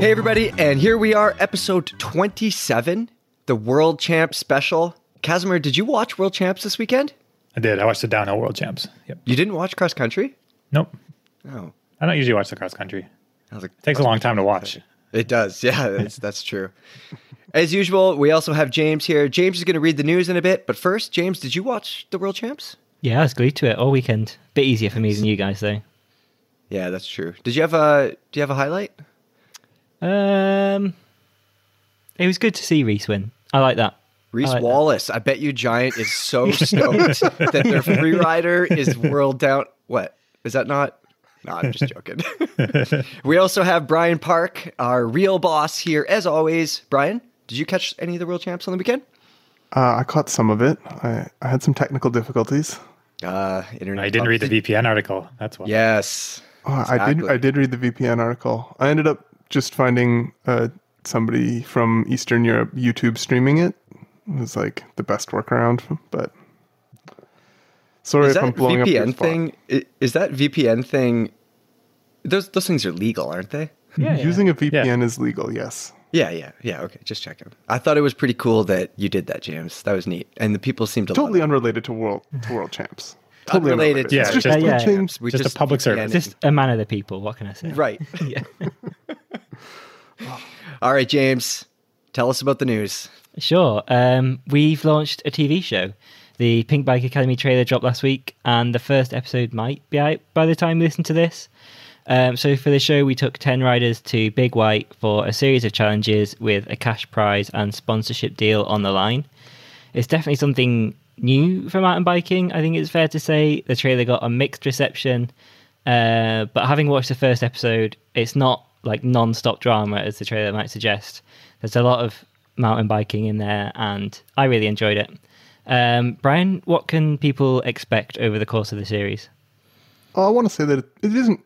Hey, everybody, and here we are, episode 27, the World Champ special. Kazimer, did you watch World Champs this weekend? I did. I watched the downhill world champs. Yep. You didn't watch cross country? Nope. Oh, I don't usually watch the cross country. I was like, It takes a long time to watch. It does. Yeah, that's, that's true. As usual, we also have James here. James is going to read the news in a bit, but first, James, did you watch the World Champs? Yeah, I was glued to it all weekend. Bit easier for me than you guys though. Yeah, that's true. Did you have a Do you have a highlight? Um, it was good to see Reece win. I like that. Reece I like that. Wallace. I bet you Giant is so stoked that their free rider is world down. What is that not? No, I'm just joking. we also have Brian Park, our real boss here, as always. Brian, did you catch any of the world champs on the weekend? Uh, I caught some of it. I, I had some technical difficulties. Uh, internet. I didn't read the VPN article. That's why. Yes. Oh, I did. I did read the VPN article. I ended up just finding uh, somebody from Eastern Europe YouTube streaming it. It was like the best workaround. But sorry Is if I'm that blowing up your VPN spot. thing? Is that VPN thing? Those those things are legal, aren't they? Yeah, yeah. Using a VPN is legal. Yes. Yeah, yeah, yeah. Okay, just checking. I thought it was pretty cool that you did that, James. That was neat, and the people seemed to Totally love unrelated to world to world champs. Totally Unrelated unrelated. to Yeah, It's just just- Yeah, yeah. switching- it. We Just a public service. Just a man of the people. What can I say? right. Yeah. All right, James, tell us about the news. Sure. Um, we've launched a TV show. The Pinkbike Academy trailer dropped last week, and the first episode might be out by the time you listen to this. Um, so, for the show, we took 10 riders to Big White for a series of challenges with a cash prize and sponsorship deal on the line. It's definitely something new for mountain biking. I think it's fair to say the trailer got a mixed reception, uh, but having watched the first episode, it's not like non-stop drama as the trailer might suggest. There's a lot of mountain biking in there, and I really enjoyed it. Um, Brian, what can people expect over the course of the series? Oh, I want to say that it, isn't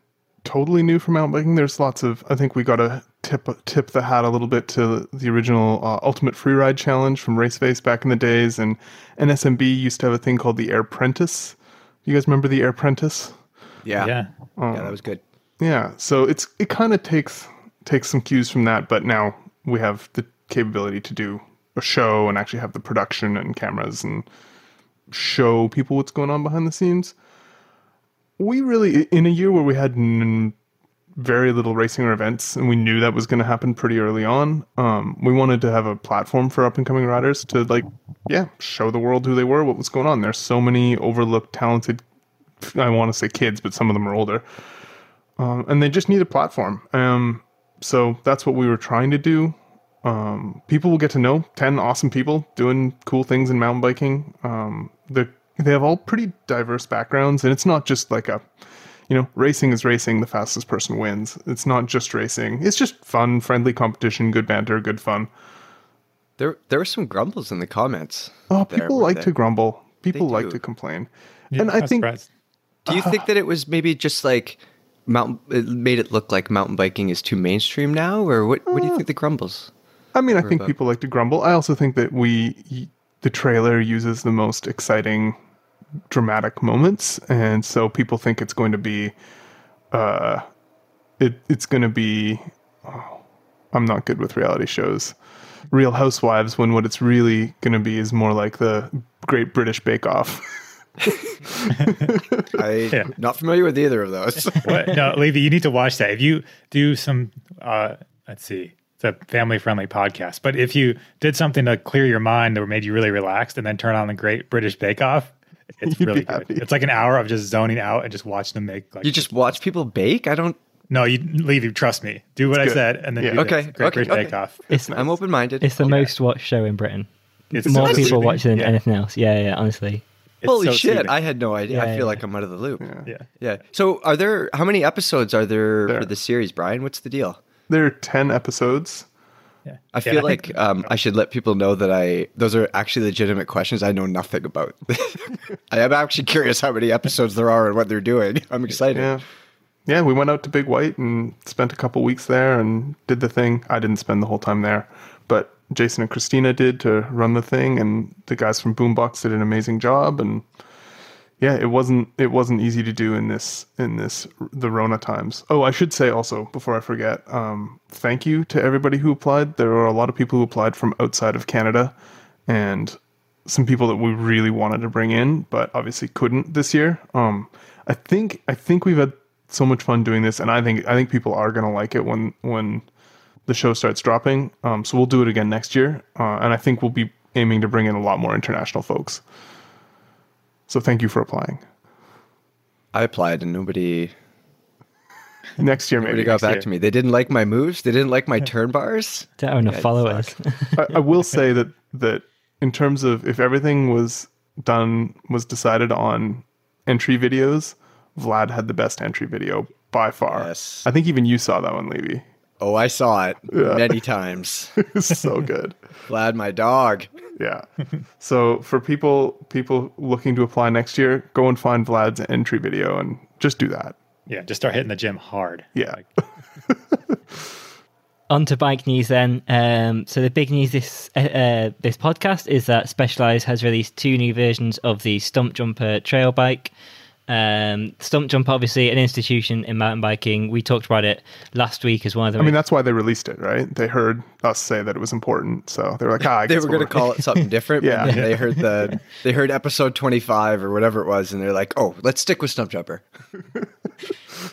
totally new for mountain biking. There's lots of. I think we got to tip tip the hat a little bit to the original uh, Ultimate Freeride Challenge from Race Face back in the days, and NSMB used to have a thing called the Air Prentice. You guys remember the Air Prentice? Yeah, Yeah. yeah, that was good. Yeah. So it's it kind of takes takes some cues from that, but now we have the capability to do a show and actually have the production and cameras and show people what's going on behind the scenes. We really, in a year where we had n- very little racing or events, and we knew that was going to happen pretty early on, um, we wanted to have a platform for up and coming riders to like, yeah, show the world who they were, what was going on. There's so many overlooked, talented. I want to say kids, but some of them are older um, and they just need a platform. Um, so that's what we were trying to do. Um, people will get to know ten awesome people doing cool things in mountain biking. Um, they they have all pretty diverse backgrounds, and it's not just like a, you know, racing is racing. The fastest person wins. It's not just racing. It's just fun, friendly competition, good banter, good fun. There, there were some grumbles in the comments. Oh, there, people like there? to grumble. People like to complain, Yeah, and I think surprised. Do you think that it was maybe just like mountain? It made it look like mountain biking is too mainstream now, or what? What do you uh, think the grumbles? I mean, I think about- people like to grumble. I also think that we, the trailer uses the most exciting, dramatic moments, and so people think it's going to be, uh, it it's going to be. Oh, I'm not good with reality shows. Real Housewives, when what it's really going to be is more like the Great British Bake Off. I Yeah. not familiar with either of those. What? No, Levy, you need to watch that. If you do some, uh, let's see, it's a family friendly podcast. But if you did something to clear your mind that made you really relaxed and then turn on the Great British Bake Off, it's You'd really good. happy. It's like an hour of just zoning out and just watch them make like. you just watch people bake. I don't. no, you leave. You trust me. Do what I good. said and then Yeah. do Okay, the Great okay, British okay. Bake Off. It's I'm open minded. it's the most watched show in Britain. It's More so people soothing. watch it than Yeah. anything else. Yeah, yeah. Honestly, It's Holy so shit! soothing. I had no idea. I feel yeah. like I'm out of the loop. yeah. Yeah. So, are there how many episodes are there, There. for the series, Brian? What's the deal? there are ten episodes. Yeah. I Yeah, feel and like think- um, I should let people know that I those are actually legitimate questions I know nothing about. I am actually curious how many episodes there are and what they're doing. I'm excited. Yeah. Yeah, we went out to Big White and spent a couple weeks there and did the thing. I didn't spend the whole time there, but Jason and Christina did to run the thing, and the guys from Boombox did an amazing job. And yeah, it wasn't it wasn't easy to do in this in this the Rona times. Oh, I should say also before I forget, um, thank you to everybody who applied. There were a lot of people who applied from outside of Canada, and some people that we really wanted to bring in, but obviously couldn't this year. Um, I think I think we've had so much fun doing this, and I think I think people are gonna like it when when the show starts dropping. Um, so we'll do it again next year, uh, and I think we'll be aiming to bring in a lot more international folks. So thank you for applying. I applied and nobody Next year, nobody maybe. got back year. to me. They didn't like my moves. They didn't like my turn bars. Don't have enough Yeah. I, I will say that that in terms of if everything was done was decided on entry videos, Vlad had the best entry video by far. Yes. I think even you saw that one, Levy. Oh, I saw it many times. It's so good. Vlad, my dog. Yeah. So for people people looking to apply next year, go and find Vlad's entry video and just do that. Yeah, just start hitting the gym hard. Yeah. On to bike news then. Um, so the big news this uh, uh, this podcast is that Specialized has released two new versions of the Stumpjumper trail bike. Um, Stump Jump, obviously an institution in mountain biking. We talked about it last week as one of the. I mean, that's why they released it, right? They heard us say that it was important, so they were like, "Ah, I They were going to call it something different. Yeah. yeah. They heard the they heard episode 25 or whatever it was and they're like, "Oh, let's stick with Stumpjumper."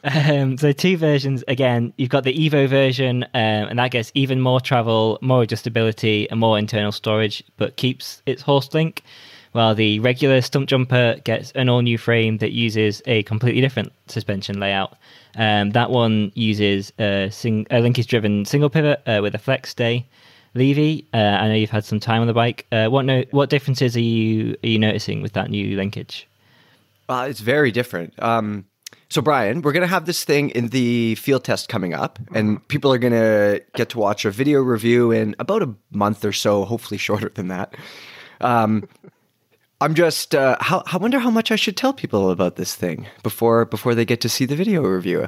Um, so two versions again. You've got the Evo version, um, and that gets even more travel, more adjustability, and more internal storage, but keeps its Horst link. While the regular Stumpjumper gets an all new frame that uses a completely different suspension layout. Um, that one uses a, sing- a linkage driven single pivot uh, with a flex stay. Levy, uh, I know you've had some time on the bike. Uh, what no- what differences are you are you noticing with that new linkage? Uh, it's very different. Um, so, Brian, we're going to have this thing in the field test coming up, and people are going to get to watch a video review in about a month or so, hopefully shorter than that. Um, I'm just, uh, how, I wonder how much I should tell people about this thing before before they get to see the video review.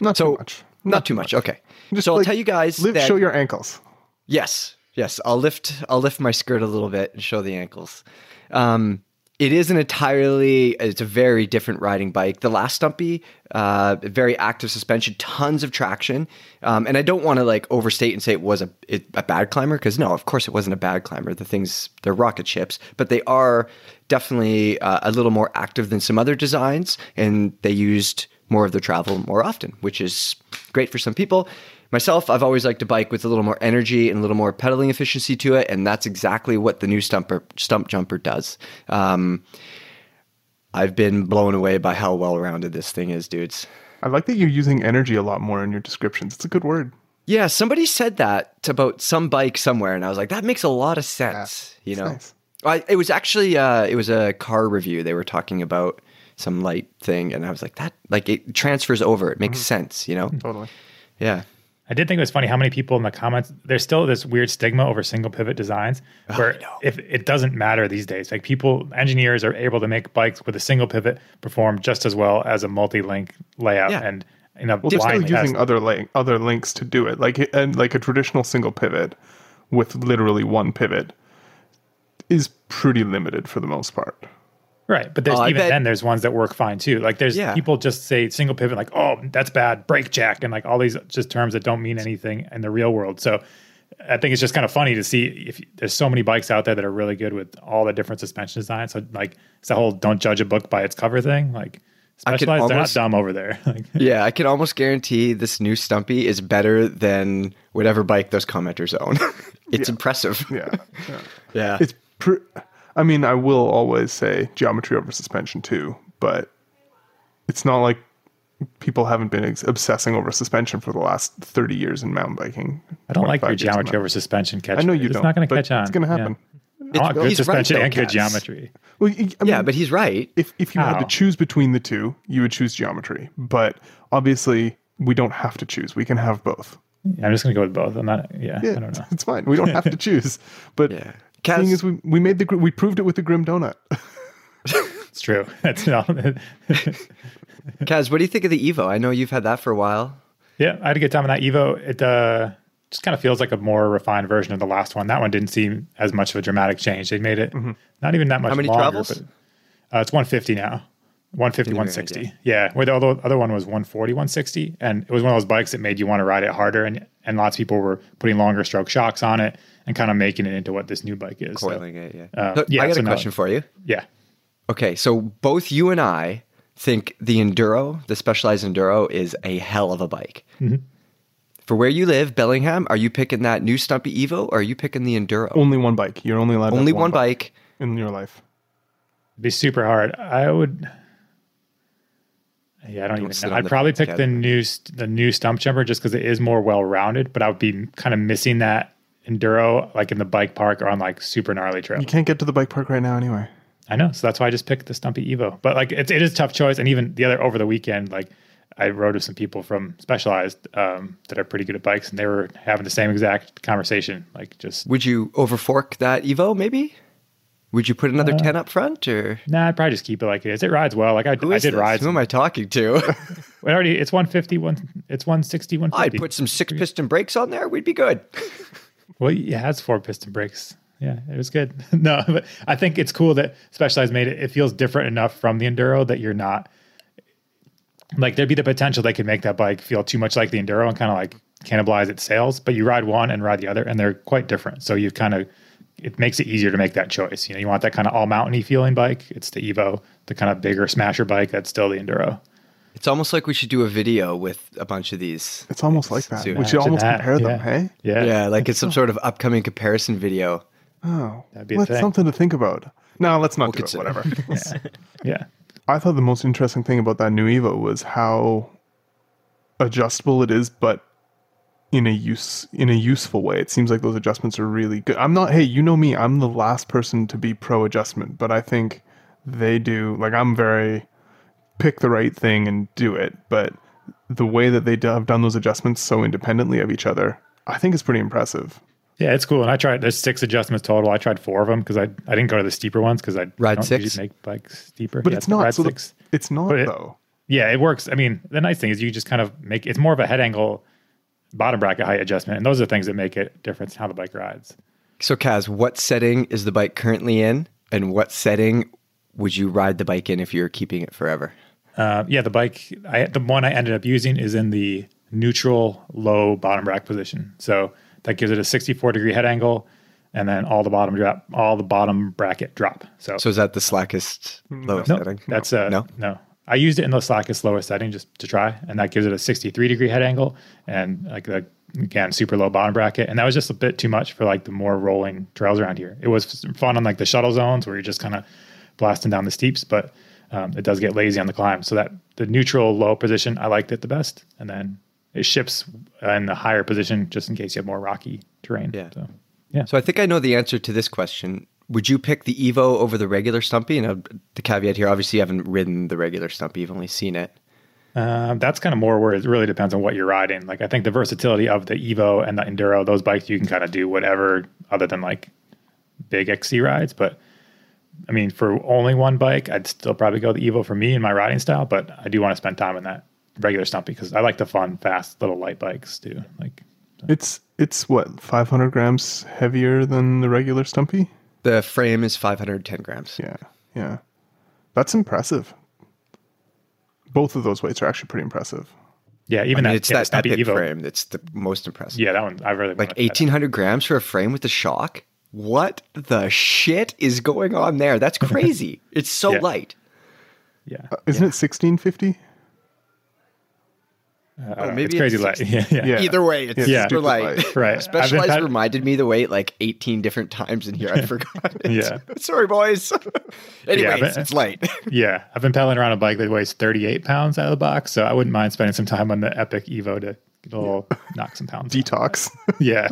not So, too much. Not, too much. Okay. Just so I'll tell you guys Live, that show your ankles. Yes, yes. I'll lift. I'll lift my skirt a little bit and show the ankles. Um, it is an entirely. It's a very different riding bike. The last Stumpy, uh, very active suspension, tons of traction, um, and I don't want to like overstate and say it was a it, a bad climber because no, of course it wasn't a bad climber. The things they're rocket ships, but they are definitely uh, a little more active than some other designs, and they used more of the travel more often, which is great for some people. Myself, I've always liked a bike with a little more energy and a little more pedaling efficiency to it, and that's exactly what the new stumper Stumpjumper does. Um, I've been blown away by how well rounded this thing is, dudes. I like that you're using energy a lot more in your descriptions. It's a good word. Yeah, somebody said that about some bike somewhere, and I was like, that makes a lot of sense. you know, nice. I, it was actually uh, it was a car review. They were talking about some light thing, and I was like, that like it transfers over. It makes sense. You know, Totally. yeah. I did think it was funny how many people in the comments. There's still this weird stigma over single pivot designs, oh, where if it doesn't matter these days, like people, engineers are able to make bikes with a single pivot perform just as well as a multi-link layout, Yeah. and you know, Well, they're still blind using test. other link, other links to do it, like and like a traditional single pivot with literally one pivot is pretty limited for the most part. Right, but there's uh, I even bet- then there's ones that work fine too. Like there's Yeah. people just say single pivot, like oh that's bad, brake jack, and like all these just terms that don't mean anything in the real world. So I think it's just kind of funny to see if there's so many bikes out there that are really good with all the different suspension designs. So like it's the whole don't judge a book by its cover thing. Like I could specialized, they're not dumb over there. Yeah, I can almost guarantee this new Stumpy is better than whatever bike those commenters own. it's impressive. Yeah, yeah. Yeah. it's. Pr- I mean, I will always say geometry over suspension too, but it's not like people haven't been ex- obsessing over suspension for the last thirty years in mountain biking. I don't like your geometry over suspension catch. I know you it's don't. It's not going to catch on. It's going to happen. Yeah. I want good he's right, suspension and good Kaz. geometry. Well, y- I yeah, but he's right. if if you had to choose between the two, you would choose geometry. But obviously, we don't have to choose. We can have both. Yeah, I'm just going to go with both. I'm not. Yeah, Yeah, I don't know. it's fine. We don't have to choose. But Yeah. The thing Kaz- is, we, we made the we proved it with the grim donut. It's true. That's all. Kaz, what do you think of the Evo? I know you've had that for a while. Yeah, I had a good time on that Evo. It uh, just kind of feels like a more refined version of the last one. That one didn't seem as much of a dramatic change. They made it not even that much How many longer. travels? But, uh, it's 150 now. 150, me an 160. Yeah. Where the other, other one was 140, 160. And it was one of those bikes that made you want to ride it harder. And, and lots of people were putting longer stroke shocks on it and kind of making it into what this new bike is. So, it, yeah. uh, Look, yeah, I got so a no. question for you. yeah. Okay, so both you and I think the Enduro, the Specialized Enduro, is a hell of a bike. Mm-hmm. For where you live, Bellingham, are you picking that new Stumpy Evo or are you picking the Enduro? Only one bike. You're only allowed to have Only one bike. in your life. It'd be super hard. I would. Yeah, I don't, even know. I'd probably fence, pick the new st- the new Stumpjumper just because it is more well rounded. But I would be kind of missing that enduro like in the bike park or on like super gnarly trails. You can't get to the bike park right now anyway. I know, so that's why I just picked the Stumpy Evo. But like, it's it is a tough choice. And even the other over the weekend, like I rode with some people from Specialized um, that are pretty good at bikes, and they were having the same exact conversation. Like, just Would you overfork that Evo maybe? Would you put Uh, another 10 up front or nah, I'd probably just keep it like it is. It rides well. Like I, who I did this? ride. Who am I talking to? it already it's 150, one, it's 160, I'd put some six piston brakes on there. We'd be good. Well, it has four piston brakes. Yeah, it was good. no, but I think it's cool that Specialized made it. It feels different enough from the Enduro that you're not like there'd be the potential they could make that bike feel too much like the Enduro and kind of like cannibalize its sales. But you ride one and ride the other, and they're quite different. So you kind of it makes it easier to make that choice. You know, you want that kind of all mountainy feeling bike. It's the Evo, the kind of bigger smasher bike. That's still the Enduro. It's almost like we should do a video with a bunch of these. It's almost like that. Soon. We should Imagine almost that. compare them, Yeah. hey? Yeah, Yeah, like it's some sort of upcoming comparison video. Oh, That'd be a that's thing. something to think about. No, let's not do it. consider. Whatever. yeah. I thought the most interesting thing about that new Evo was how adjustable it is, but in a use in a useful way. It seems like those adjustments are really good. I'm not. Hey, you know me. I'm the last person to be pro adjustment, but I think they do. Like I'm very pick the right thing and do it. But the way that they have done those adjustments so independently of each other, I think is pretty impressive. Yeah, it's cool. And I tried. There's six adjustments total. I tried four of them because I I didn't go to the steeper ones because I Ride don't six? usually make bikes steeper. But Yeah, it's not. Ride So the- it's not But it- though. yeah, it works. I mean, the nice thing is you just kind of make it's more of a head angle, bottom bracket height adjustment, and those are the things that make it difference in how the bike rides. So, Kaz, what setting is the bike currently in, and what setting would you ride the bike in if you're keeping it forever? Uh, yeah, the bike, I, the one I ended up using is in the neutral low bottom rack position. So that gives it a 64 degree head angle, and then all the bottom drop, all the bottom bracket drop. So, So, is that the slackest lowest no, setting? that's uh, no. no. I used it in the slackest lowest setting just to try, and that gives it a 63 degree head angle and like the again super low bottom bracket, and that was just a bit too much for like the more rolling trails around here. It was fun on like the shuttle zones where you're just kind of blasting down the steeps, but um, it does get lazy on the climb. So that the neutral low position, I liked it the best, and then it ships in the higher position just in case you have more rocky terrain. Yeah. So, yeah. So, I think I know the answer to this question. Would you pick the Evo over the regular Stumpy? And uh, the caveat here, obviously, you haven't ridden the regular Stumpy; you've only seen it. Um, that's kind of more where it really depends on what you're riding. Like I think the versatility of the Evo and the Enduro, those bikes you can kind of do whatever other than like big XC rides. But I mean, for only one bike, I'd still probably go the Evo for me and my riding style. But I do want to spend time on that regular Stumpy because I like the fun, fast, little light bikes too. Like It's it's what 500 grams heavier than the regular Stumpy. The frame is 510 grams. Yeah, yeah, that's impressive. Both of those weights are actually pretty impressive. yeah, I even mean, that, it's yeah, that Stumpy epic Evo. frame that's the most impressive. Yeah, that one I really like wanted that. 1800 grams for a frame with the shock. What the shit is going on there? That's crazy. it's so Yeah. light. Yeah, Uh, Isn't it 1650? Uh, Oh, maybe it's crazy it's light. Yeah, yeah. Yeah. Either way, it's Yeah. super Stupid light. light. Right. Specialized ped- reminded me the weight like 18 different times in here. I forgot it. Yeah. Sorry, boys. Anyways, but- it's light. Yeah, I've been pedaling around a bike that weighs 38 pounds out of the box, so I wouldn't mind spending some time on the Epic Evo to get a little knock some pounds. Detox. Yeah,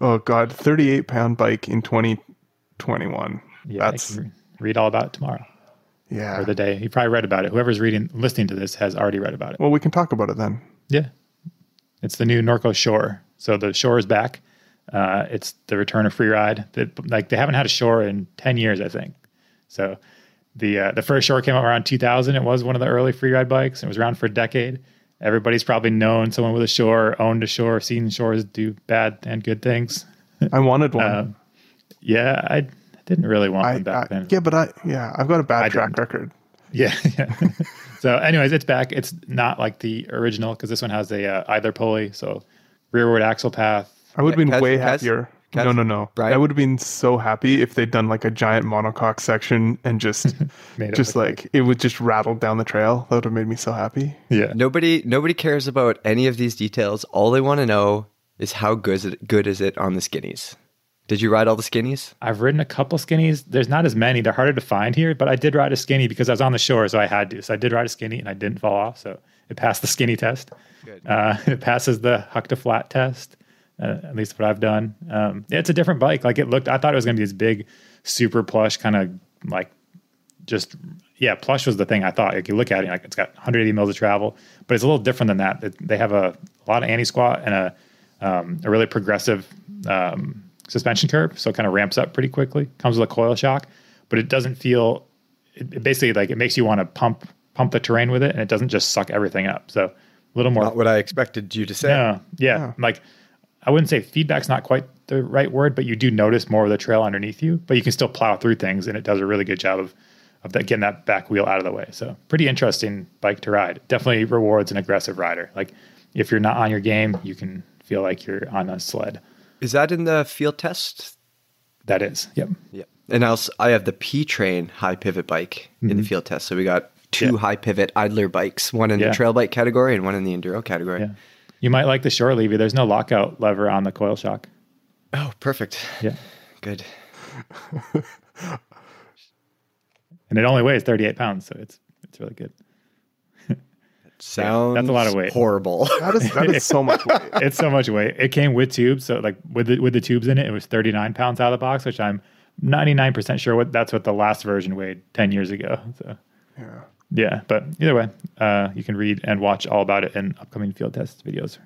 oh God, 38 pound bike in 2021. yeah. that's read all about it tomorrow yeah. or the day. You probably read about it. Whoever's reading, listening to this, has already read about it. well, we can talk about it then. Yeah, it's the new Norco Shore. So the Shore is back. Uh, it's the return of free ride. That like they haven't had a Shore in 10 years, I think. So the uh, the first Shore came out around 2000. It was one of the early free ride bikes. It was around for a decade. Everybody's probably known someone with a Shore, owned a Shore, seen Shores do bad and good things. I wanted one. Um, yeah, I didn't really want I, them back I- then. yeah, but I yeah, I've got a bad I track didn't. record. Yeah, yeah. so, anyways, it's back. It's not like the original because this one has a uh, either pulley, so rearward axle path. I would have been Kaz- way Kaz- happier. Kaz- no, no, no. Brian? I would have been so happy if they'd done like a giant monocoque section and just, Made just look like it would just rattle down the trail. That would have made me so happy. Yeah, Nobody nobody cares about any of these details. All they want to know is how good is it, good is it on the skinnies. Did you ride all the skinnies? I've ridden a couple skinnies. There's not as many. They're harder to find here, but I did ride a skinny because I was on the shore, so I had to. So I did ride a skinny and I didn't fall off. So it passed the skinny test. Good. Uh, it passes the huck to flat test. Uh, at least what I've done. Um, it's a different bike. Like it looked, I thought it was going to be this big, super plush kind of like just yeah, plush was the thing I thought. Like you look at it, like it's got 180 mils of travel, but it's a little different than that. It- They have a, a lot of anti squat and a um, a really progressive um, suspension curve, so it kind of ramps up pretty quickly. Comes with a coil shock, but it doesn't feel. It, it basically like it makes you want to pump pump the terrain with it, and it doesn't just suck everything up. So a little more Not what I expected you to say. yeah, yeah. Like I wouldn't say feedback's not quite the right word, but you do notice more of the trail underneath you, but you can still plow through things, and it does a really good job of of that, getting that back wheel out of the way. So pretty interesting bike to ride. Definitely rewards an aggressive rider. Like if you're not on your game, you can feel like you're on a sled. Is that in the field test? That is, yep. Yep. And I also, I have the P Train high pivot bike in the field test. So we got two Mm-hmm. Yeah. high pivot idler bikes, one in Yeah. the trail bike category and one in the enduro category. Yeah. You might like the shore levy. There's no lockout lever on the coil shock. Oh, perfect. Yeah. Good. And it only weighs 38 pounds, so it's it's really good. Sounds that's a lot of weight. Horrible. That is that is so much weight. it's so much weight. It came with tubes, so like with the, with the tubes in it, it was 39 pounds out of the box, which I'm 99% sure what that's what the last version weighed 10 years ago. So Yeah. Yeah, but either way, uh, you can read and watch all about it in upcoming field test videos.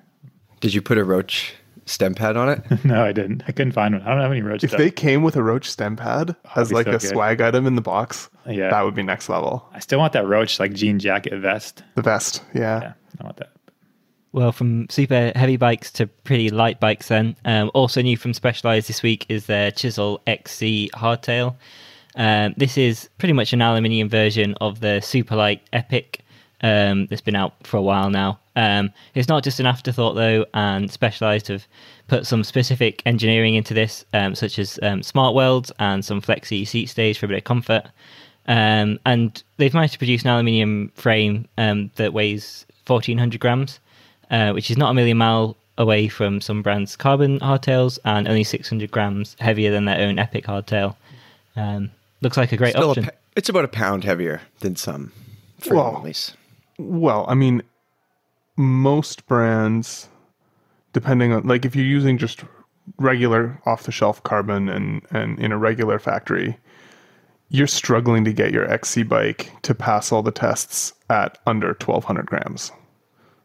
Did you put a Roach stem pad on it? no, I didn't. I couldn't find one. I don't have any roach If stuff. they came with a Roach stem pad as like so a good. swag item in the box, Yeah. that would be next level. I still want that roach like jean jacket vest. The vest, yeah. Yeah, I want that. Well, from super heavy bikes to pretty light bikes, then. Um, also new from Specialized this week is their Chisel XC hardtail. Um, this is pretty much an aluminium version of the super light Epic um, that's been out for a while now. Um, it's not just an afterthought, though, and Specialized have put some specific engineering into this, um, such as um, smart welds and some flexi seat stays for a bit of comfort. Um, and they've managed to produce an aluminium frame that weighs 1400 grams, uh, which is not a million mile away from some brands' carbon hardtails and only 600 grams heavier than their own Epic hardtail. Um, looks like a great Still a option. pa- it's about a pound heavier than some Well, onlys. Well, I mean, most brands, depending on like if you're using just regular off the shelf carbon and and in a regular factory, you're struggling to get your XC bike to pass all the tests at under 1200 grams.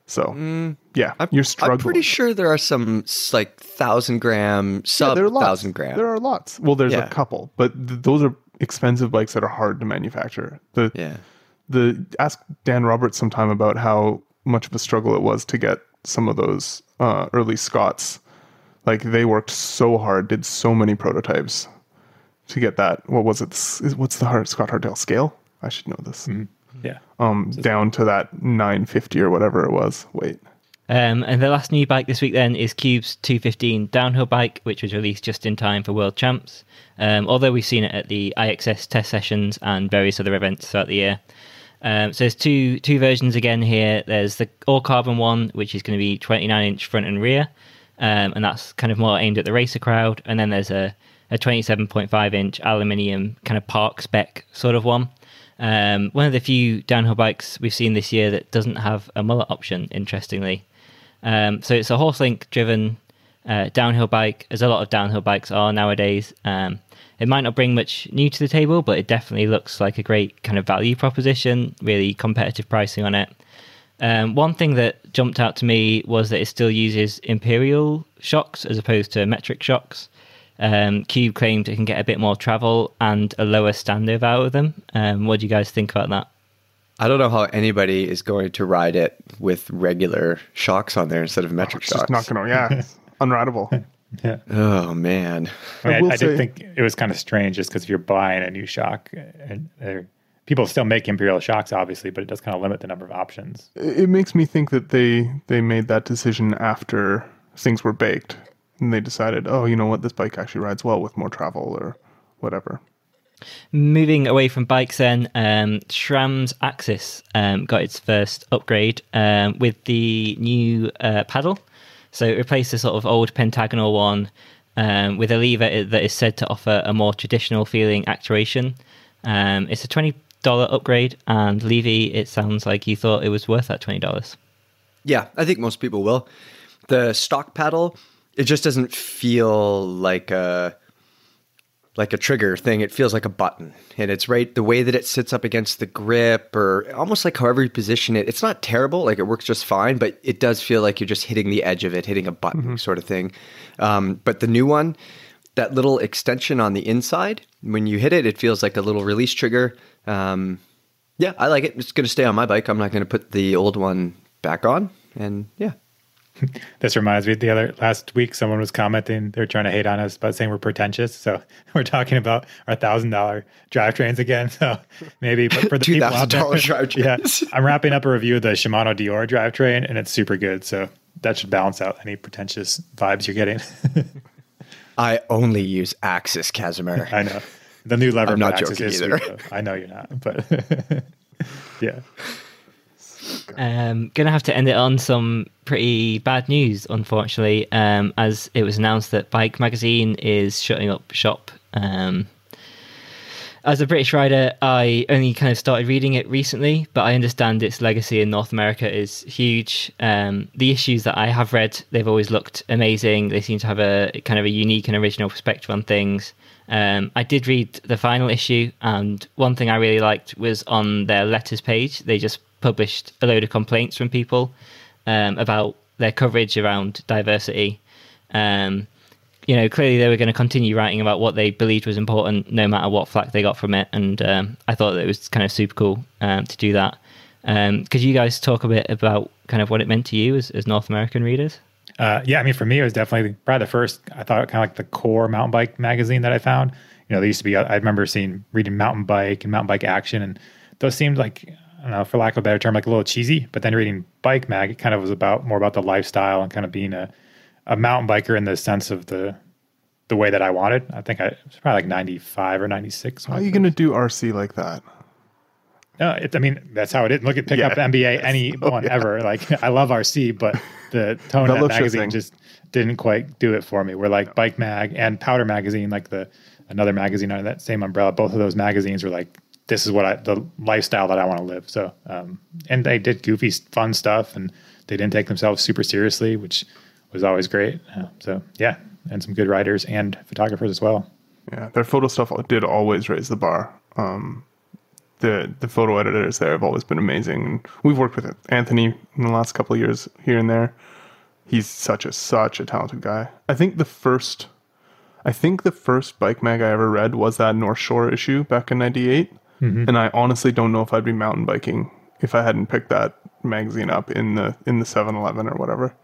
So mm, yeah, you're struggling. I'm pretty sure there are some like thousand gram, sub there are lots. thousand gram. There are lots. Well, there's Yeah. a couple, but th- those are expensive bikes that are hard to manufacture. The yeah. the ask Dan Roberts sometime about how much of a struggle it was to get some of those uh, early Scots. Like they worked so hard, did so many prototypes to get that. What was it? What's the hard, Scott Hardtail scale? I should know this. Yeah. Um, down to that 950 or whatever it was. Wait, Um, and the last new bike this week then is Cube's 215 downhill bike, which was released just in time for World Champs. Um, although we've seen it at the IXS test sessions and various other events throughout the year. Um, so there's two two versions again here. There's the all carbon one, which is going to be 29 inch front and rear, um, and that's kind of more aimed at the racer crowd. And then there's a, a 27.5 inch aluminium kind of park spec sort of one. Um, one of the few downhill bikes we've seen this year that doesn't have a mullet option, interestingly. Um, so it's a Horst link driven uh, downhill bike, as a lot of downhill bikes are nowadays. Um, it might not bring much new to the table, but it definitely looks like a great kind of value proposition, really competitive pricing on it. Um, one thing that jumped out to me was that it still uses imperial shocks as opposed to metric shocks. Um, Cube claimed it can get a bit more travel and a lower standover out of them. Um, what do you guys think about that? I don't know how anybody is going to ride it with regular shocks on there instead of metric it's shocks. just not gonna. Yeah, it's unrideable. Yeah. Oh man. I, mean, I will I, say- did think it was kind of strange just because if you're buying a new shock, and people still make Imperial shocks, obviously, but it does kind of limit the number of options. It it makes me think that they they made that decision after things were baked, and they decided, oh, you know what, this bike actually rides well with more travel or whatever. Moving away from bikes, then um, SRAM's AXS um, got its first upgrade um, with the new uh, paddle. So it replaced the sort of old pentagonal one um, with a lever that is said to offer a more traditional feeling actuation. Um, it's a twenty dollar upgrade, and Levy, it sounds like you thought it was worth that twenty dollars. Yeah, I think most people will. The stock paddle, it just doesn't feel like a like a trigger thing. It feels like a button, and it's right the way that it sits up against the grip, or almost like however you position it. It's not terrible; like it works just fine, but it does feel like you're just hitting the edge of it, hitting a button sort of thing. Um, but the new one, that little extension on the inside, when you hit it, it feels like a little release trigger. Um, yeah, I like it. It's going to stay on my bike. I'm not going to put the old one back on. And yeah, This reminds me the other last week someone was commenting they were trying to hate on us about saying we're pretentious. So we're talking about our thousand dollar drivetrains again. So maybe but for the people out there, $2,000 drivetrains. yeah, I'm wrapping up a review of the Shimano Deore drivetrain and it's super good. So that should balance out any pretentious vibes you're getting. I only use AXS Kazimer. I know the new lever I'm not AXS joking is either. sweet. I know you're not, but yeah. Um, gonna have to end it on some pretty bad news, unfortunately, um, as it was announced that Bike Magazine is shutting up shop. Um, as a British rider, I only kind of started reading it recently, but I understand its legacy in North America is huge. Um, the issues that I have read, they've always looked amazing. They seem to have a kind of a unique and original perspective on things. Um, I did read the final issue, and one thing I really liked was on their letters page. They just published a load of complaints from people um, about their coverage around diversity. Um, you know, clearly they were going to continue writing about what they believed was important, no matter what flack they got from it. And um, I thought that it was kind of super cool um, to do that. Um, could you guys talk a bit about kind of what it meant to you as, as North American readers? Uh, yeah, I mean, for me, it was definitely probably the first. I thought kind of like the core mountain bike magazine that I found. You know, there used to be. I remember seeing reading Mountain Bike and Mountain Bike Action, and those seemed like know, for lack of a better term, like a little cheesy. But then reading Bike Mag, it kind of was about more about the lifestyle and kind of being a a mountain biker in the sense of the the way that I wanted. I think I it was probably like ninety five or ninety six. How are you going to do RC like that? No, it, I mean that's how it is. Look at pick Yeah. up MBA anyone ever. Like I love RC, but the tone of that magazine just didn't quite do it for me. We're like Bike Mag and Powder Magazine, like the another magazine under that same umbrella. Both of those magazines were like, this is what I the lifestyle that I want to live. So, um, and they did goofy, fun stuff, and they didn't take themselves super seriously, which was always great. Uh, so yeah, and some good writers and photographers as well. Yeah, their photo stuff did always raise the bar. Um, the the photo editors there have always been amazing. We've worked with Anthony in the last couple of years here and there. He's such a such a talented guy. I think the first, I think the first bike mag I ever read was that North Shore issue back in '98, Mm-hmm. and I honestly don't know if I'd be mountain biking if I hadn't picked that magazine up in the in the 7-Eleven or whatever.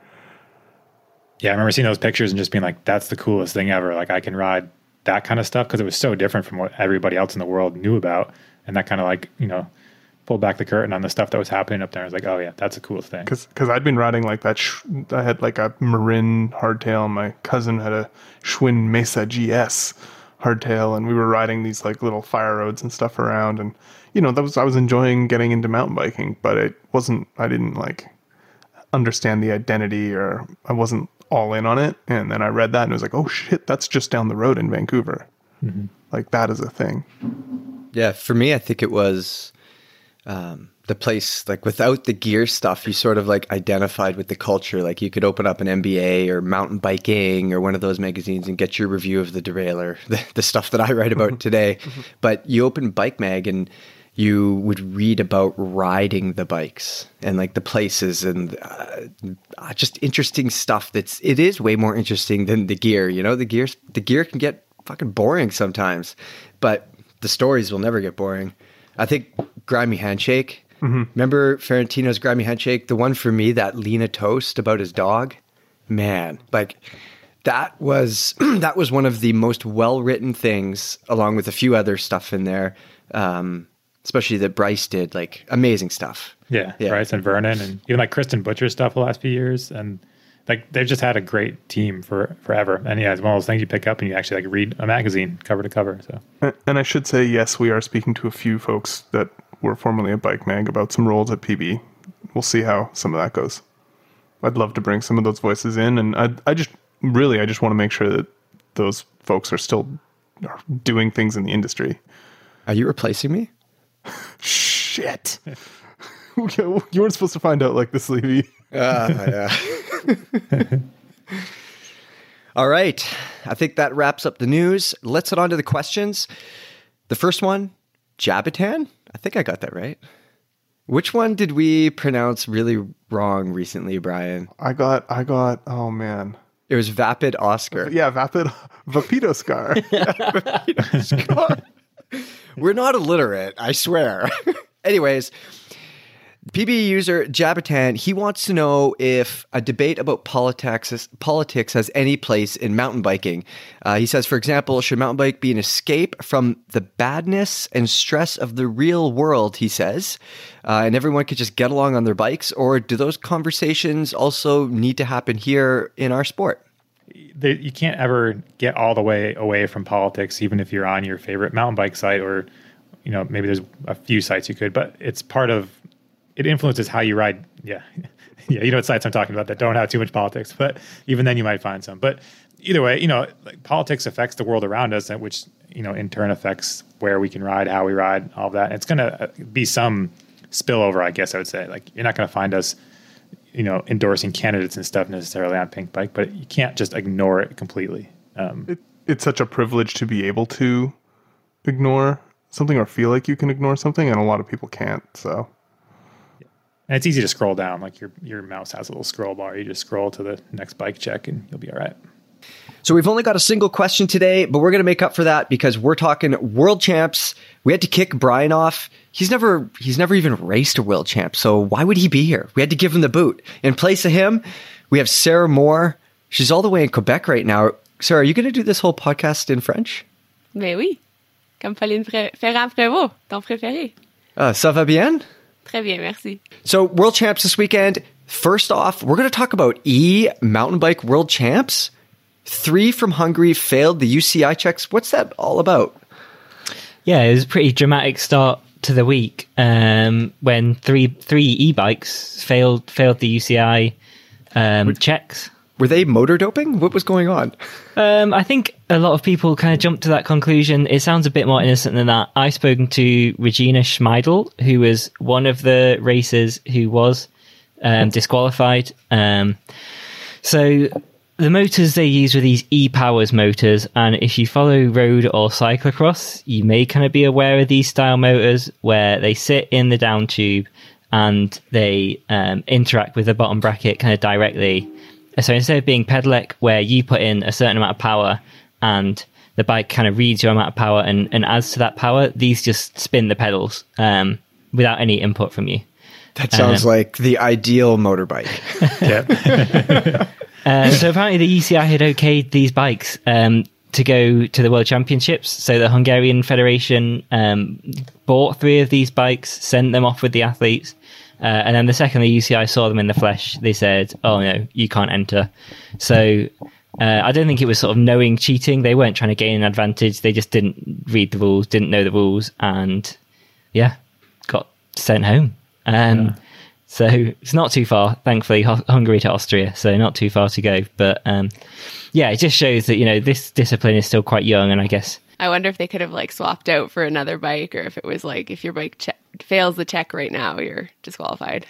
Yeah, I remember seeing those pictures and just being like, that's the coolest thing ever. Like, I can ride that kind of stuff because it was so different from what everybody else in the world knew about. And that kind of like, you know, pulled back the curtain on the stuff that was happening up there. I was like, oh, yeah, that's a cool thing. because because I'd been riding like that. Sh- I had like a Marin hardtail. My cousin had a Schwinn Mesa GS hardtail, and we were riding these like little fire roads and stuff around. And you know, that was I was enjoying getting into mountain biking, but it wasn't. I didn't like understand the identity, or I wasn't all in on it. And then I read that and it was like, oh shit, that's just down the road in Vancouver. Like that is a thing. Yeah, for me, I think it was um, the place. Like without the gear stuff, you sort of like identified with the culture. Like you could open up an MBA or mountain biking or one of those magazines and get your review of the derailleur, the, the stuff that I write about today. But you open Bike Mag and you would read about riding the bikes and like the places and uh, uh, just interesting stuff. That's it is way more interesting than the gear. You know, the gears the gear can get fucking boring sometimes, but the stories will never get boring. I think Grimy Handshake. Remember Ferrentino's Grimy Handshake? The one for me, that Lena Toast about his dog? Man, like that was that was one of the most well written things, along with a few other stuff in there. Um, especially that Bryce did, like amazing stuff. Yeah, Yeah. Bryce and Vernon, and even like Kristen Butcher stuff the last few years, and like they've just had a great team for forever. And yeah, it's one of those things you pick up and you actually like read a magazine cover to cover. So And- And I should say, yes, we are speaking to a few folks that were formerly at Bike Mag about some roles at PB. We'll see how some of that goes. I'd love to bring some of those voices in, and I, I just really, I just want to make sure that those folks are still are doing things in the industry. Are you replacing me? Shit, you weren't supposed to find out like this, Levy. yeah. All right. I think that wraps up the news. Let's head on to the questions. The first one, Jabatan. I think I got that right. Which one did we pronounce really wrong recently, Brian? I got, I got. Oh man, It was Vapid Oscar. yeah, vapid Vapido scar. We're not illiterate, I swear. Anyways, PB user Jabatan, he wants to know if a debate about politics politics has any place in mountain biking. Uh, he says, for example, should mountain bike be an escape from the badness and stress of the real world? He says, uh, and everyone could just get along on their bikes, or do those conversations also need to happen here in our sport? you can't ever get all the way away from politics, even if you're on your favorite mountain bike site, or you know maybe there's a few sites you could, but it's part of it influences how you ride. Yeah, yeah, you know what sites I'm talking about that don't have too much politics, but even then you might find some. But either way, you know, like politics affects the world around us, and which you know in turn affects where we can ride, how we ride, all of that. It's going to be some spillover, I guess I would say. Like you're not going to find us you know endorsing candidates and stuff necessarily on Pinkbike, but you can't just ignore it completely. Um, it, it's such a privilege to be able to ignore something or feel like you can ignore something, and a lot of people can't. So and it's easy to scroll down. Like your your mouse has a little scroll bar. You just scroll to the next bike check, and you'll be all right. So we've only got a single question today, but we're going to make up for that because we're talking world champs. We had to kick Brian off. He's never he's never even raced a world champ. So why would he be here? We had to give him the boot. In place of him, we have Sarah Moore. She's all the way in Quebec right now. Sarah, are you going to do this whole podcast in French? Mais oui. Comme Pauline Fre- Ferrand-Prévot, ton préféré. Uh, ça va bien? Très bien, merci. So world champs this weekend. First off, we're going to talk about E mountain bike world champs. Three from Hungary failed the UCI checks. What's that all about? Yeah, it was a pretty dramatic start to the week um, when three three e-bikes failed failed the UCI um, checks. Were they motor doping? What was going on? Um, I think a lot of people kind of jumped to that conclusion. It sounds a bit more innocent than that. I've spoken to Regina Schmeidel, who was one of the racers who was um, disqualified. Um, so the motors they use were these e-powers motors, and if you follow road or cyclocross, you may kind of be aware of these style motors where they sit in the down tube and they um, interact with the bottom bracket kind of directly. So instead of being pedelec, where you put in a certain amount of power and the bike kind of reads your amount of power and, and adds to that power, these just spin the pedals um, without any input from you. That sounds like the ideal motorbike. Yeah, Uh, so apparently the UCI had okayed these bikes um, to go to the World Championships. So the Hungarian Federation um, bought three of these bikes, sent them off with the athletes, uh, and then the second the UCI saw them in the flesh, they said, "Oh no, you can't enter." So uh, I don't think it was sort of knowing cheating. They weren't trying to gain an advantage. They just didn't read the rules, didn't know the rules, and yeah, got sent home. Um, So it's not too far, thankfully, Hu- Hungary to Austria. So not too far to go. But um, yeah, it just shows that you know this discipline is still quite young, and I guess I wonder if they could have like swapped out for another bike, or if it was like if your bike che- fails the check right now, you're disqualified.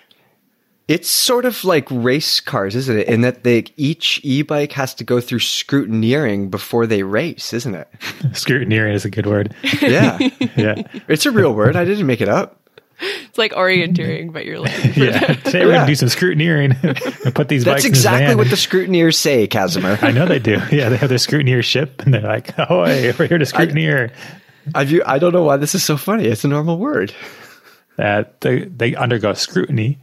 It's sort of like race cars, isn't it? In that they each e-bike has to go through scrutineering before they race, isn't it? scrutineering is a good word. Yeah. Yeah, it's a real word. I didn't make it up. It's like orienteering, but you're like yeah. Today we're Yeah. gonna do some scrutineering and put these That's bikes in this exactly van. what the scrutineers say, Kazimer. I know they do. Yeah, they have their scrutineer ship, and they're like, "Oh, hey, we're here to scrutineer." I've, I don't know why this is so funny. It's a normal word. That they they undergo scrutiny.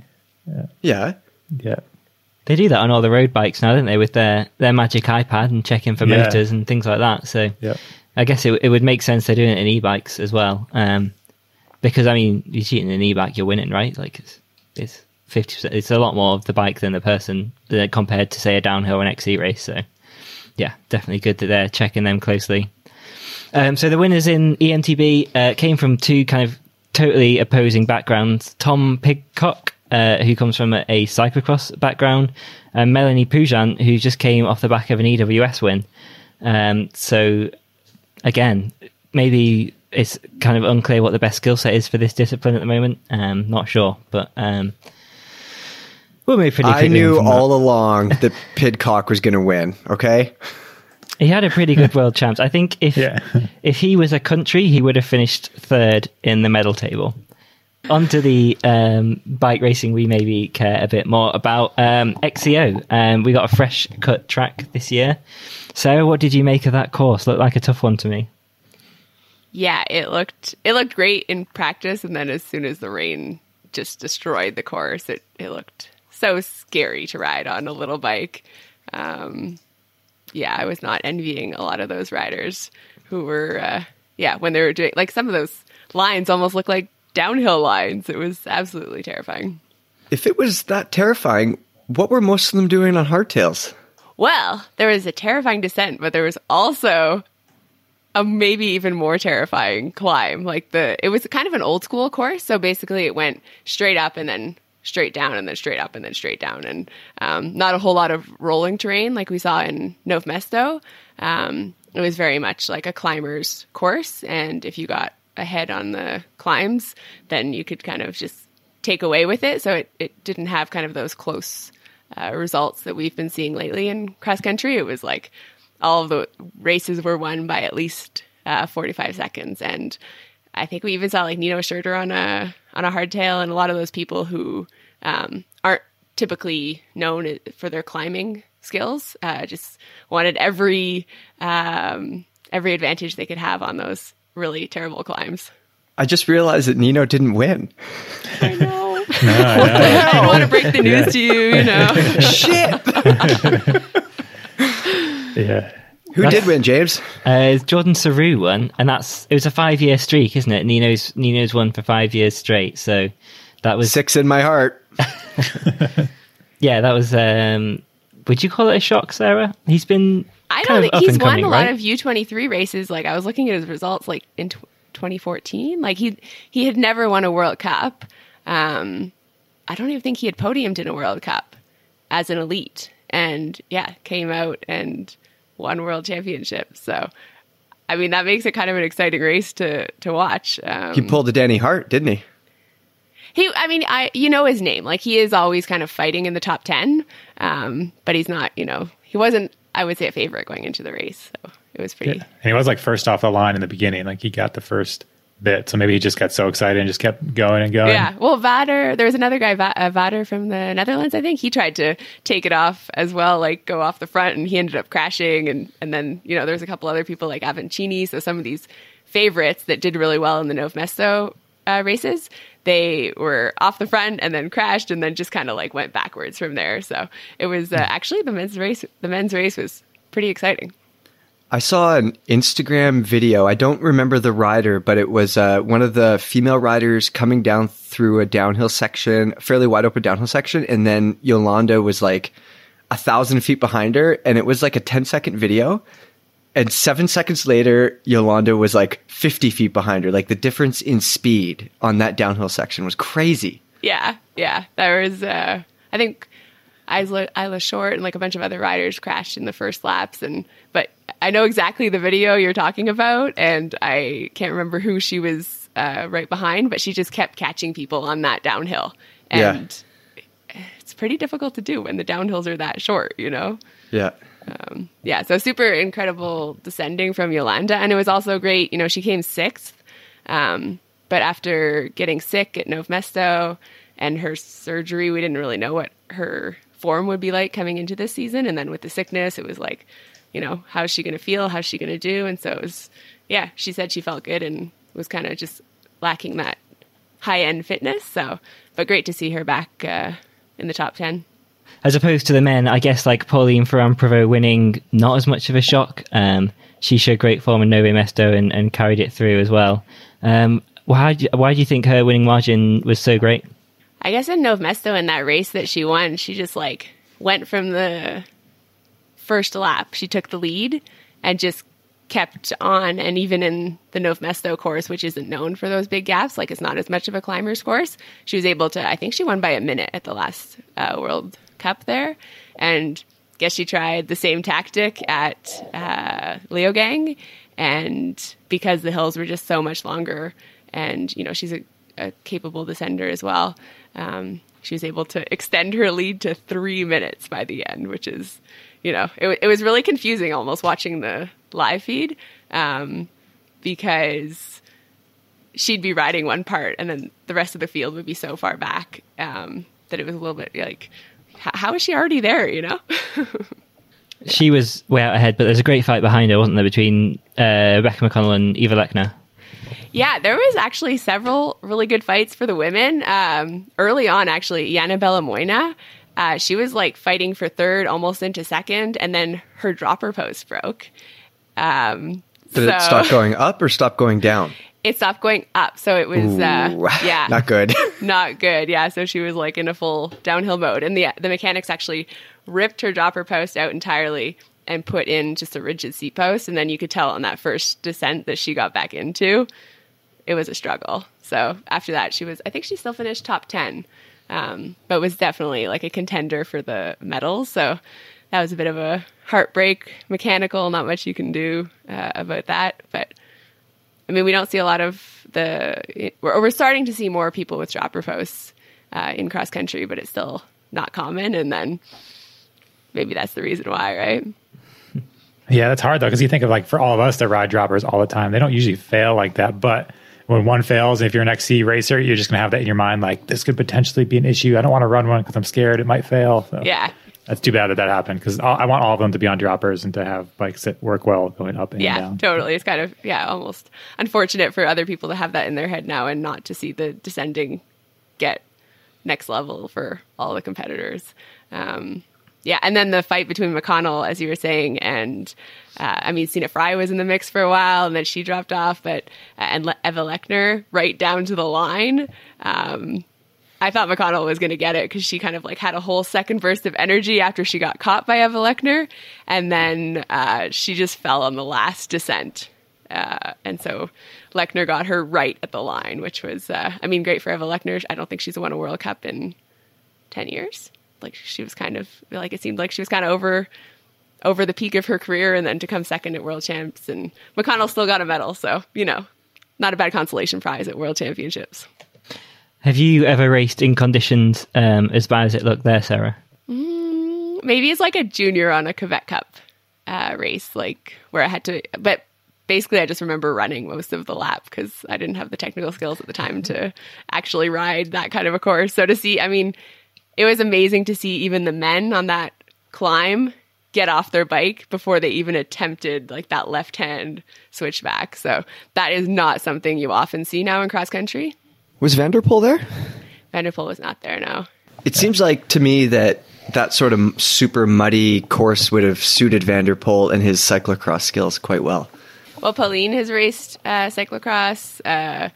Yeah. Yeah, They do that on all the road bikes now, don't they? With their their magic iPad and checking for Yeah. motors and things like that. So Yep. I guess it it would make sense they're doing it in e-bikes as well. Um, because I mean, you're cheating in an e-bike, you're winning, right? Like it's it's fifty percent. It's a lot more of the bike than the person uh, compared to say a downhill or an XC race. So yeah, definitely good that they're checking them closely. Um, so the winners in EMTB uh, came from two kind of totally opposing backgrounds. Tom Pidcock, uh, who comes from a, a cyclocross background, and Melanie Pugin, who just came off the back of an EWS win. Um, so again, maybe it's kind of unclear what the best skill set is for this discipline at the moment. Um, not sure, but um, we'll move pretty I knew that. all along that Pidcock was going to win. Okay, He had a pretty good world champs. I think if Yeah. if he was a country, he would have finished third in the medal table. Onto the um, bike racing, we maybe care a bit more about um, XCO. Um, we got a fresh cut track this year. Sarah, what did you make of that course? Looked like a tough one to me. Yeah, it looked it looked great in practice, and then as soon as the rain just destroyed the course, it it looked so scary to ride on a little bike. Um, yeah, I was not envying a lot of those riders who were, uh, yeah, when they were doing like some of those lines almost looked like downhill lines. It was absolutely terrifying. if it was that terrifying, what were most of them doing on hardtails? Well, there was a terrifying descent, but there was also a maybe even more terrifying climb. Like the it was kind of an old school course, so basically it went straight up and then straight down and then straight up and then straight down, and um, not a whole lot of rolling terrain like we saw in Nov Mesto. Um, it was very much like a climber's course, and if you got ahead on the climbs, then you could kind of just take away with it. So it, it didn't have kind of those close uh, results that we've been seeing lately in cross country. It was like all of the races were won by at least uh, 45 seconds. And I think we even saw like Nino Schurter on a, on a hardtail and a lot of those people who um, aren't typically known for their climbing skills, uh, just wanted every, um, every advantage they could have on those really terrible climbs. I just realized that Nino didn't win. I know. No, I know. I didn't want to break the news to you, you know. Shit! Yeah. Who did win, James? Uh, Jordan Sarrou won, and that's it was a five year streak, isn't it? Nino's Nino's won for five years straight, so that was Six in my heart. yeah, that was. um Would you call it a shock, Sarah? He's been I kind know of that he's and won coming, a lot right? of U23 races. Like I was looking at his results like in tw 2014. Like he he had never won a World Cup. Um, I don't even think he had podiumed in a World Cup as an elite. And yeah, came out and won World Championship. So I mean that makes it kind of an exciting race to to watch. Um, He pulled a Danny Hart, didn't he? he, I mean, I you know his name. Like he is always kind of fighting in the top ten, um, but he's not. You know, he wasn't. I would say a favorite going into the race. So it was pretty. And he was like first off the line in the beginning. Like he got the first bit. So maybe he just got so excited and just kept going and going. Yeah. Well, Vader, there was another guy, uh, Vader from the Netherlands, I think. He tried to take it off as well, like go off the front, and he ended up crashing. And, and then, you know, there's a couple other people like Avancini. So some of these favorites that did really well in the Nov Mesto uh, races, they were off the front and then crashed and then just kind of like went backwards from there. So it was uh, actually the men's race. The men's race was pretty exciting. I saw an Instagram video. I don't remember the rider, but it was uh, one of the female riders coming down through a downhill section, a fairly wide open downhill section, and then Jolanda was like a thousand feet behind her, and it was like a 10 second video. And seven seconds later, Jolanda was like 50 feet behind her. Like the difference in speed on that downhill section was crazy. Yeah, yeah. There was, uh, I think, Isla, Isla Short and like a bunch of other riders crashed in the first laps, and but I know exactly the video you're talking about, and I can't remember who she was uh, right behind, but she just kept catching people on that downhill, Yeah. and it's pretty difficult to do when the downhills are that short, you know Yeah. yeah, so super incredible descending from Jolanda. And it was also great, you know, she came sixth. Um, but after getting sick at Novmesto and her surgery, we didn't really know what her form would be like coming into this season. And then with the sickness, it was like, you know, how's she going to feel? How's she going to do? And so it was, yeah, she said she felt good and was kind of just lacking that high end fitness. So, but great to see her back uh, in the top 10. as opposed to the men, I guess like Pauline Ferrand Prévot winning, not as much of a shock. Um, she showed great form in Nove Mesto and, and carried it through as well. Um, why, do, why do you think her winning margin was so great? I guess in Nove Mesto in that race that she won, she just like went from the first lap. She took the lead and just kept on. And even in the Nove Mesto course, which isn't known for those big gaps, like it's not as much of a climber's course, she was able to, I think she won by a minute at the last uh, World Cup there. And guess she tried the same tactic at uh, Leogang. And because the hills were just so much longer, and you know she's a, a capable descender as well, um, she was able to extend her lead to three minutes by the end, which is, you know, it, it was really confusing almost watching the live feed um, because she'd be riding one part and then the rest of the field would be so far back um, that it was a little bit like, how is she already there, you know? She was way out ahead, but there's a great fight behind her, wasn't there, between uh, Rebecca McConnell and Eva Lechner? Yeah, there was actually several really good fights for the women. Um, early on, actually, Jana Belomoina, uh, she was like fighting for third, almost into second, and then her dropper post broke. Um, Did it stop going up or stop going down? It stopped going up, so it was uh, yeah, Not good. not good. Yeah, so she was like in a full downhill mode, and the the mechanics actually ripped her dropper post out entirely and put in just a rigid seat post, and then you could tell on that first descent that she got back into, it was a struggle. So after that, she was I think she still finished top ten, um, but was definitely like a contender for the medals. So that was a bit of a heartbreak, mechanical. Not much you can do uh, about that, but. I mean, we don't see a lot of the. We're, we're starting to see more people with dropper posts uh, in cross country, but it's still not common. And then maybe that's the reason why, right? Yeah, that's hard though, because you think of like for all of us that ride droppers all the time, they don't usually fail like that. But when one fails, if you're an XC racer, you're just gonna have that in your mind, like this could potentially be an issue. I don't want to run one because I'm scared it might fail. So Yeah, that's too bad that that happened because I want all of them to be on droppers and to have bikes that work well going up and yeah, down. totally. It's kind of yeah, almost unfortunate for other people to have that in their head now and not to see the descending get next level for all the competitors. Um, yeah, and then the fight between McConnell, as you were saying, and uh, I mean, Sina Frei was in the mix for a while, and then she dropped off, but uh, and Le- Eva Lechner right down to the line. Um, I thought McConnell was going to get it because she kind of like had a whole second burst of energy after she got caught by Eva Lechner, and then uh, she just fell on the last descent. Uh, and so Lechner got her right at the line, which was, uh, I mean, great for Eva Lechner. I don't think she's won a World Cup in 10 years. Like she was kind of, like it seemed like she was kind of over over the peak of her career and then to come second at World Champs. And McConnell still got a medal. So, you know, not a bad consolation prize at World Championships. Have you ever raced in conditions um, as bad as it looked there, Sarah? maybe it's like a junior on a Quebec Cup uh, race, like where I had to, but basically I just remember running most of the lap because I didn't have the technical skills at the time to actually ride that kind of a course. So to see, I mean, it was amazing to see even the men on that climb get off their bike before they even attempted like that left hand switchback. So that is not something you often see now in cross country. Was van der Poel there? van der Poel was not there, no. It seems like to me that that sort of super muddy course would have suited van der Poel and his cyclocross skills quite well. Well, Pauline has raced uh, cyclocross. Uh,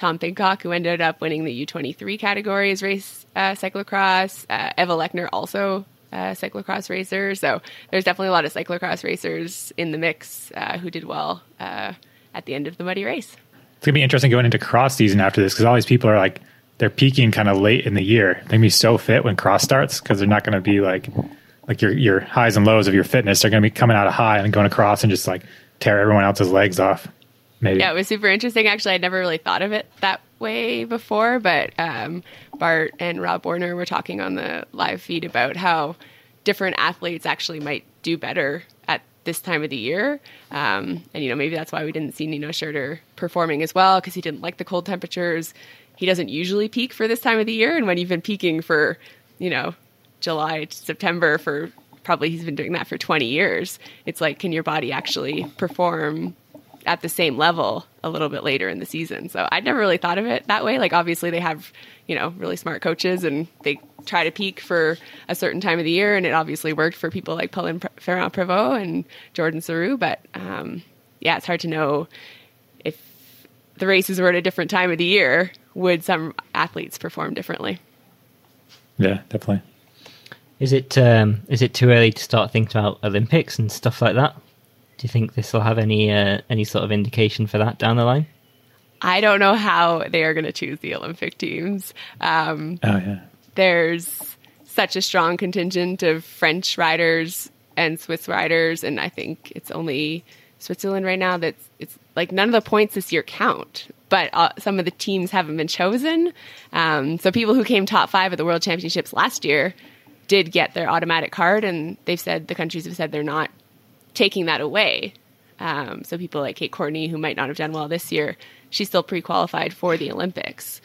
Tom Pidcock, who ended up winning the U23 category, has raced uh, cyclocross. Uh, Eva Lechner also uh, cyclocross racer. So there's definitely a lot of cyclocross racers in the mix uh, who did well uh, at the end of the muddy race. It's gonna be interesting going into cross season after this because all these people are like they're peaking kind of late in the year. They're gonna be so fit when cross starts because they're not gonna be like like your your highs and lows of your fitness. They're gonna be coming out of high and going across and just like tear everyone else's legs off. Maybe. Yeah, it was super interesting. Actually, I'd never really thought of it that way before, but um, Bart and Rob Warner were talking on the live feed about how different athletes actually might do better at this time of the year. Um, and, you know, maybe that's why we didn't see Nino Schurter performing as well because he didn't like the cold temperatures. He doesn't usually peak for this time of the year. And when you've been peaking for, you know, July to September for probably he's been doing that for 20 years, it's like, can your body actually perform at the same level a little bit later in the season. So I'd never really thought of it that way. Like obviously they have, you know, really smart coaches and they try to peak for a certain time of the year and it obviously worked for people like Pauline Ferrand Prevot and Jordan Sarrou, but um, yeah, it's hard to know if the races were at a different time of the year, would some athletes perform differently? Yeah, definitely. Is it um, is it too early to start thinking about Olympics and stuff like that? Do you think this will have any uh, any sort of indication for that down the line? I don't know how they are going to choose the Olympic teams. Um, oh yeah, there's such a strong contingent of French riders and Swiss riders, and I think it's only Switzerland right now that's it's like none of the points this year count. But uh, some of the teams haven't been chosen. Um, so people who came top five at the World Championships last year did get their automatic card, and they've said the countries have said they're not taking that away. Um, so people like Kate Courtney, who might not have done well this year, she's still pre-qualified for the Olympics.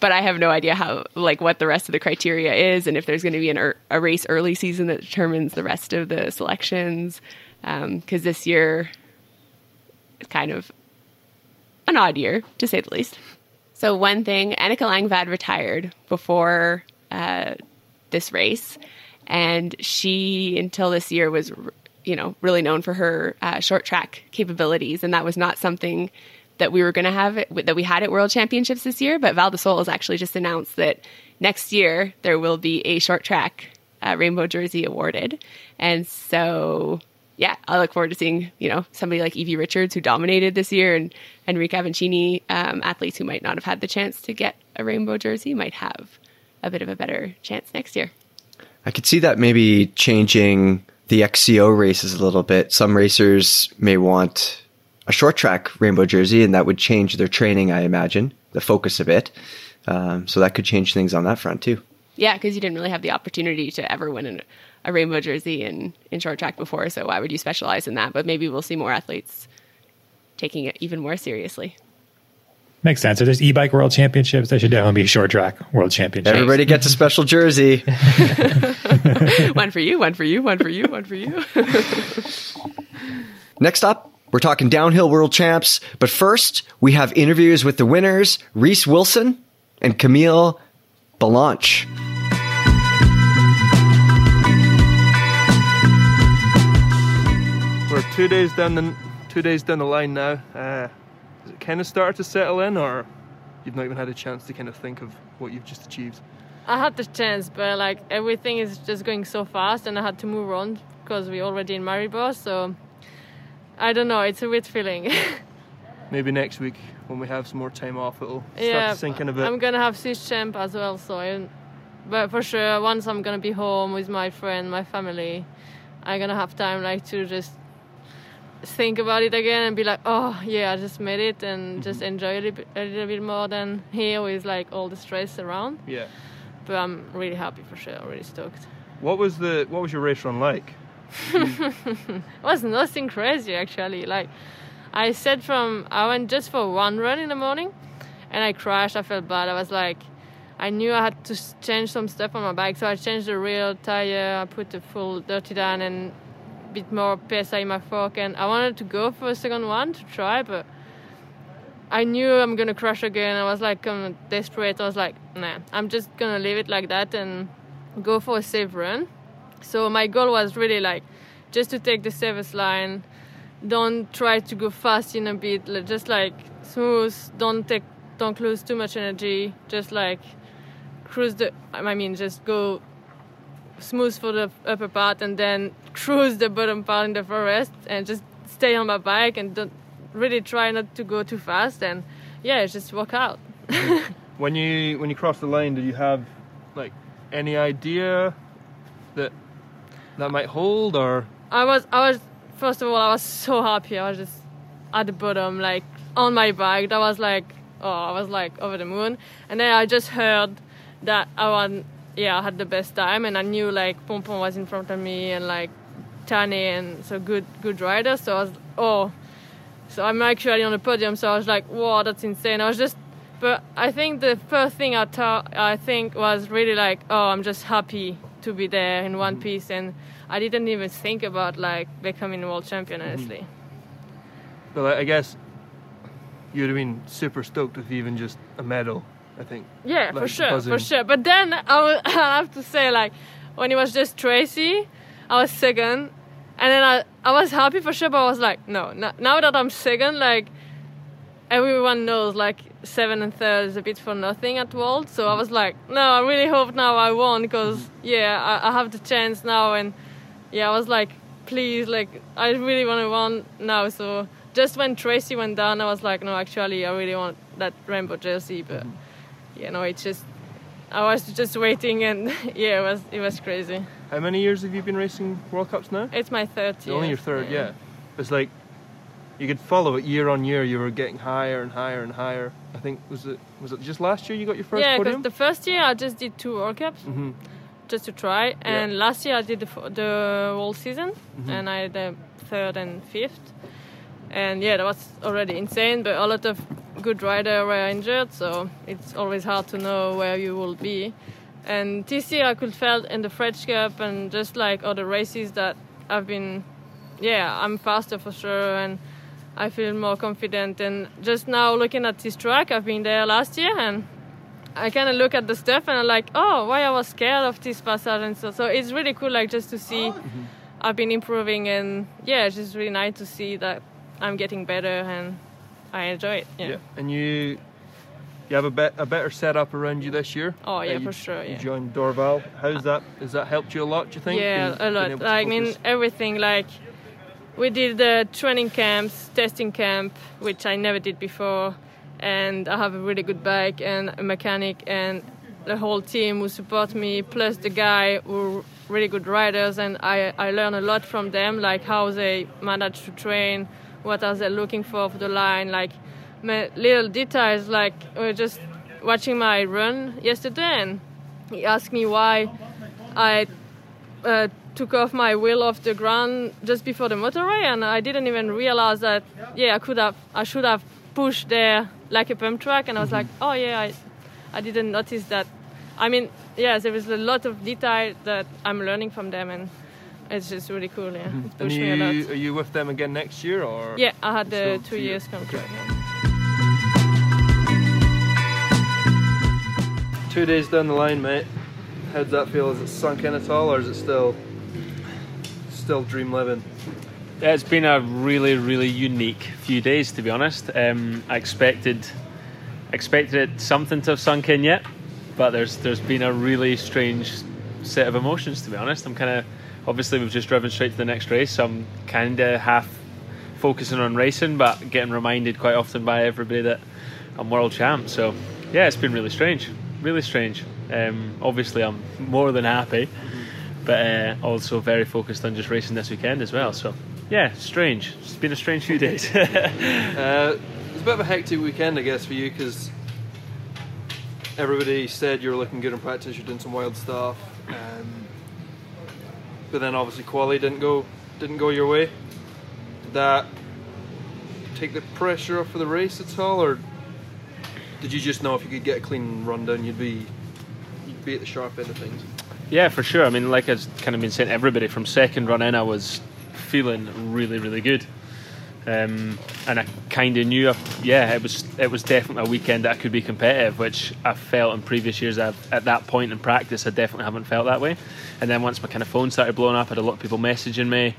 But I have no idea how, like, what the rest of the criteria is, and if there's going to be an er- a race early season that determines the rest of the selections. Because um, this year, it's kind of an odd year, to say the least. So one thing, Annika Langvad retired before uh, this race, and she until this year was, you know, really known for her uh, short track capabilities, and that was not something that we were going to have that we had at World Championships this year. But Val di Sole has actually just announced that next year there will be a short track uh, rainbow jersey awarded, and so yeah, I look forward to seeing you know somebody like Evie Richards who dominated this year, and Henrique Avancini, um, athletes who might not have had the chance to get a rainbow jersey, might have a bit of a better chance next year. I could see that maybe changing the XCO races a little bit. Some racers may want a short track rainbow jersey, and that would change their training, I imagine, the focus a bit. Um, so that could change things on that front too. Yeah, because you didn't really have the opportunity to ever win a rainbow jersey in, in short track before. So why would you specialize in that? But maybe we'll see more athletes taking it even more seriously. Makes sense. So there's e-bike world championships. There should definitely be short track world championships. Everybody gets a special jersey. one for you, one for you, one for you, one for you. Next up, we're talking downhill world champs. But first, we have interviews with the winners, Reece Wilson and Camille Balanche. We're two days down the two days down the line now. Uh, has it kind of started to settle in, or you've not even had a chance to kind of think of what you've just achieved? I had the chance, but like everything is just going so fast, and I had to move on because we're already in Maribor. So I don't know. It's a weird feeling. Maybe next week when we have some more time off, it'll start yeah, to sink in a bit. I'm gonna have Swiss champ as well, so I, but for sure once I'm gonna be home with my friend, my family, I'm gonna have time like to just think about it again and be like, oh yeah, I just made it and mm-hmm. just enjoy it a, a little bit more than here with like all the stress around. Yeah. But I'm really happy for sure. Really stoked. What was the what was your race run like? it was nothing crazy actually. Like I said from I went just for one run in the morning, and I crashed. I felt bad. I was like. I knew I had to change some stuff on my bike, so I changed the rear tire. I put the full dirty down and bit more PSI in my fork, and I wanted to go for a second one to try, but I knew I'm gonna crash again. I was like of desperate. I was like, nah, I'm just gonna leave it like that and go for a safe run. So my goal was really like just to take the service line. Don't try to go fast in a bit. Just like smooth. Don't take, don't lose too much energy. Just like cruise the. I mean, just go smooth for the upper part and then cruise the bottom part in the forest and just stay on my bike and don't really try not to go too fast and yeah just walk out. When you when you cross the line did you have like any idea that that might hold or? I was i was first of all i was so happy. I was just at the bottom like on my bike. That was like oh i was like over the moon. And then i just heard that i want yeah, I had the best time, and I knew like Pompon was in front of me, and like Tahnée, and so good, good rider. So I was, oh, so I'm actually on the podium. So I was like, wow, that's insane. I was just, but I think the first thing I thought, I think was really like, oh, I'm just happy to be there in one mm-hmm. piece, and I didn't even think about like becoming world champion, mm-hmm. honestly. But I guess you would have been super stoked with even just a medal. I think. Yeah, for sure, buzzing. for sure. But then I, will, I have to say, like, when it was just Tracey, I was second, and then I, I was happy for sure, but I was like, no, no now that I'm second, like, everyone knows, like, seven and third is a bit for nothing at World. So I was like, no, I really hope now I won because, yeah, I, I have the chance now, and yeah, I was like, please, like, I really want to win now. So just when Tracey went down, I was like, no, actually, I really want that rainbow jersey, but mm-hmm. You know, it's just I was just waiting, and yeah, it was it was crazy. How many years have you been racing World Cups now? It's my third year. Only your third, yeah. It's like you could follow it year on year. You were getting higher and higher and higher. I think was it was it just last year you got your first Yeah, because podium? the first year I just did two World Cups Mhm. just to try, and last year I did the the whole season, Mm-hmm. and I had the third and fifth, and yeah, that was already insane. But a lot of good riders were injured, so it's always hard to know where you will be. And this year I could felt in the French Cup and just like other races that I've been, yeah, I'm faster for sure, and I feel more confident. And just now looking at this track, I've been there last year, and I kind of look at the stuff and I'm like, oh, why I was scared of this passage and so. So it's really cool, like just to see oh. I've been improving, and yeah, it's just really nice to see that I'm getting better and I enjoy it. Yeah. Yeah, and you you have a bet a better setup around you this year. Oh, yeah, Uh, you, for sure, You yeah. joined Dorval. How's that? Has that helped you a lot? Do you think? Yeah, Being- a lot. Like, I mean, everything. Like, we did the training camps, testing camp, which I never did before, and I have a really good bike and a mechanic and the whole team who support me, plus the guy who are really good riders, and I I learn a lot from them, like how they manage to train, what are they looking for for the line, like my little details. Like we we're just watching my run yesterday, and he asked me why I uh, took off my wheel off the ground just before the motorway, and I didn't even realize that. Yeah, I could have, I should have pushed there like a pump track, and I was like, oh yeah, I, I didn't notice that. I mean, yeah, there is a lot of detail that I'm learning from them, and it's just really cool. Yeah, it And pushed me a lot. are you with them again next year or? Yeah, I had the two two years years. contract. yeah. Two days down the line, mate. How does that feel? Is it sunk in at all, or is it still still dream living? Yeah, it's been a really, really unique few days, to be honest. Um, I expected expected it something to have sunk in yet, but there's there's been a really strange set of emotions, to be honest. I'm kind of obviously we've just driven straight to the next race, so I'm kind of half focusing on racing, but getting reminded quite often by everybody that I'm world champ. So yeah, it's been really strange, really strange. Um, obviously, I'm more than happy, but uh, also very focused on just racing this weekend as well. So yeah, strange. It's been a strange few days. Uh, it's a bit of a hectic weekend, I guess, for you because everybody said you were looking good in practice. You're doing some wild stuff, um, but then obviously quali didn't go didn't go your way. Did that take the pressure off for the race at all, or did you just know if you could get a clean run down, you'd be you'd be at the sharp end of things? Yeah, for sure. I mean, like I've kind of been saying, everybody from second run in, I was feeling really, really good, um, and I kind of knew, yeah, it was it was definitely a weekend that I could be competitive, which I felt in previous years. I've, at that point in practice, I definitely haven't felt that way. And then once my kind of phone started blowing up, I had a lot of people messaging me.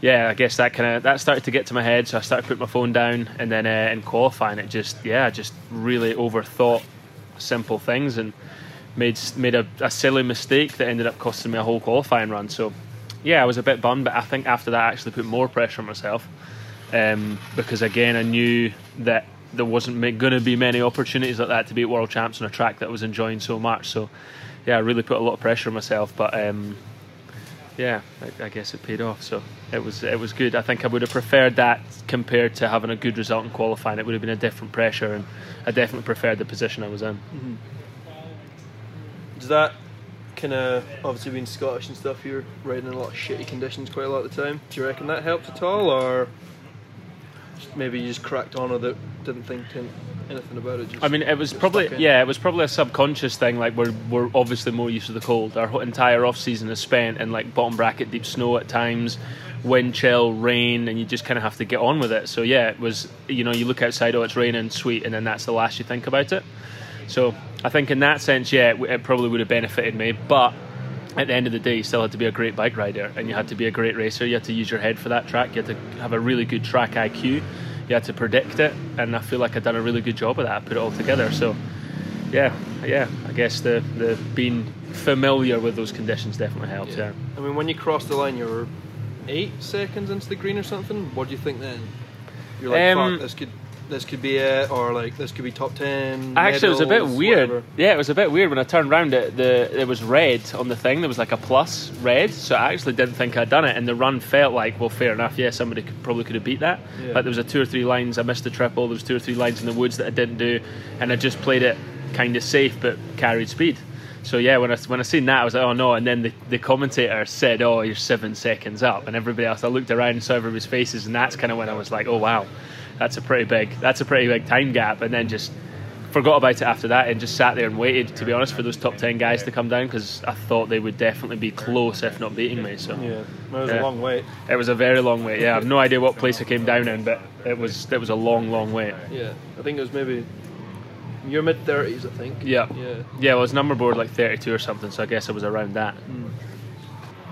Yeah, I guess that kind of that started to get to my head, so I started putting my phone down, and then uh, in qualifying, it just yeah, I just really overthought simple things and made made a, a silly mistake that ended up costing me a whole qualifying run. So yeah, I was a bit bummed, but I think after that I actually put more pressure on myself um, because again I knew that there wasn't going to be many opportunities like that to beat world champs on a track that I was enjoying so much. So yeah, I really put a lot of pressure on myself, but. Um, yeah, I, I guess it paid off. So it was it was good. I think I would have preferred that compared to having a good result in qualifying. It would have been a different pressure, and I definitely preferred the position I was in. Does that kind of obviously being Scottish and stuff? You're riding in a lot of shitty conditions quite a lot of the time. Do you reckon that helped at all, or maybe you just cracked on or that didn't think anything about it? Just I mean, it was probably yeah, it was probably a subconscious thing. Like we're we're obviously more used to the cold. Our entire off season is spent in like bottom bracket deep snow at times. wind chill, rain, and you just kind of have to get on with it. So yeah, it was you know you look outside, oh it's raining, sweet, and then that's the last you think about it. So I think in that sense, yeah, it, it probably would have benefited me, but at the end of the day, you still had to be a great bike rider and you had to be a great racer. You had to use your head for that track. You had to have a really good track IQ. You had to predict it, and I feel like I've done a really good job of that. I put it all together. So, yeah, yeah, I guess the the being familiar with those conditions definitely helps. Yeah. I mean, when you crossed the line, you were eight seconds into the green or something. What do you think then? You're like, Um, fuck, this could this could be it, or like this could be top ten. Actually, it was a bit weird. whatever. Yeah, it was a bit weird when I turned around. It the it was red on the thing. There was like a plus red, so I actually didn't think I'd done it. And the run felt like, well, fair enough. Yeah, somebody could, probably could have beat that. Yeah. But there was a two or three lines. I missed the triple. There was two or three lines in the woods that I didn't do, and I just played it kind of safe, but carried speed. So yeah, when I when I seen that, I was like, oh no! And then the, the commentator said, oh, you're seven seconds up, and everybody else. I looked around and saw everybody's faces, and that's kind of when I was like, oh wow, that's a pretty big that's a pretty big time gap. And then just forgot about it after that and just sat there and waited. To be honest, for those top ten guys to come down because I thought they would definitely be close, if not beating me. So Yeah, it was Yeah. a long wait. it was a very long wait. Yeah, I have no idea what place I came down in, but it was it was a long, long wait. Yeah, I think it was maybe your mid thirties. I think. Yeah. Yeah. Yeah, well, it's number board like 32 or something, so I guess it was around that.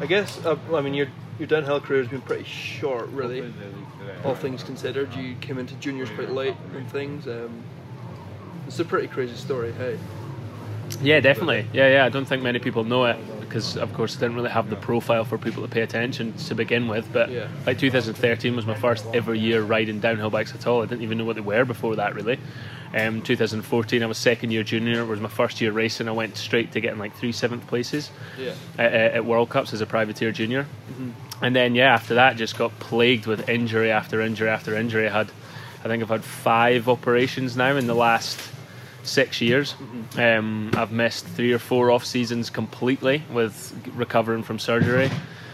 I guess. Uh, I mean, your your downhill career has been pretty short, really. All things considered, you came into juniors quite late and things. Um, it's a pretty crazy story. Hey. Yeah, definitely. Yeah, yeah. I don't think many people know it because, of course, I didn't really have the profile for people to pay attention to begin with. But Yeah. like 2013 was my first ever year riding downhill bikes at all. I didn't even know what they were before that, really. Um, 2014, I was second year junior. It was my first year racing. I went straight to getting like three seventh places Yeah. at, at World Cups as a privateer junior. And then, yeah, after that, just got plagued with injury after injury after injury. I had, I think I've had five operations now in the last six years. Um, I've missed three or four off seasons completely with recovering from surgery.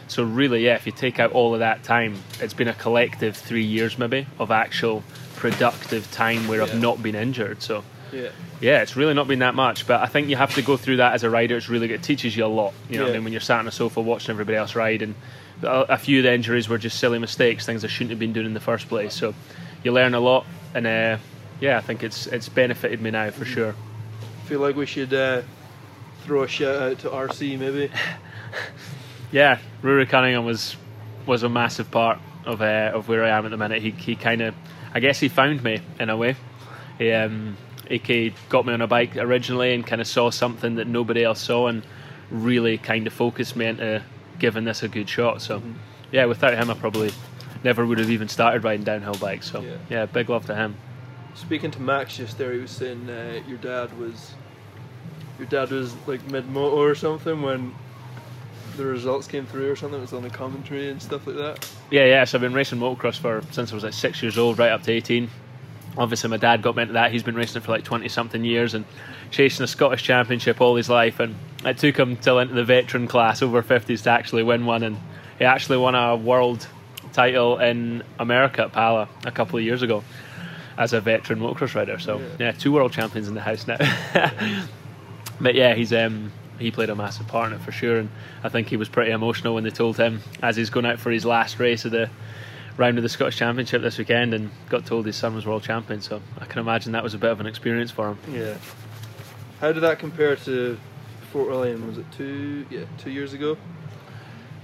So really, yeah, if you take out all of that time, it's been a collective three years maybe of actual productive time where Yeah. I've not been injured. So Yeah. yeah, it's really not been that much, but I think you have to go through that as a rider. It's really good. It teaches you a lot. You know what I mean? When you're sat on a sofa watching everybody else ride, and a, a few of the injuries were just silly mistakes, things I shouldn't have been doing in the first place. So you learn a lot, and uh, yeah, I think it's it's benefited me now for sure. I feel like we should uh, throw a shout out to RC maybe. Yeah, Rory Cunningham was was a massive part of uh, of where I am at the minute. He he kind of, I guess he found me in a way. He um, AK got me on a bike originally and kind of saw something that nobody else saw and really kind of focused me into giving this a good shot. So yeah, without him, I probably never would have even started riding downhill bikes. So Yeah. yeah, big love to him. Speaking to Max just there, he was saying uh, your dad was your dad was like mid moto or something when the results came through or something. It was on the commentary and stuff like that. Yeah, yeah. So I've been racing motocross for since I was like six years old, right up to eighteen. Obviously, my dad got me into that. He's been racing for like twenty something years and chasing a Scottish championship all his life. And it took him till into the veteran class over fifties to actually win one. And he actually won a world title in America at Pala a couple of years ago as a veteran motocross rider. So yeah, two world champions in the house now. but yeah, he's um he played a massive part in it for sure, and I think he was pretty emotional when they told him as he's going out for his last race of the round of the Scottish Championship this weekend, and got told his son was world champion. So I can imagine that was a bit of an experience for him. Yeah. How did that compare to Fort William? Was it two? Yeah, two years ago.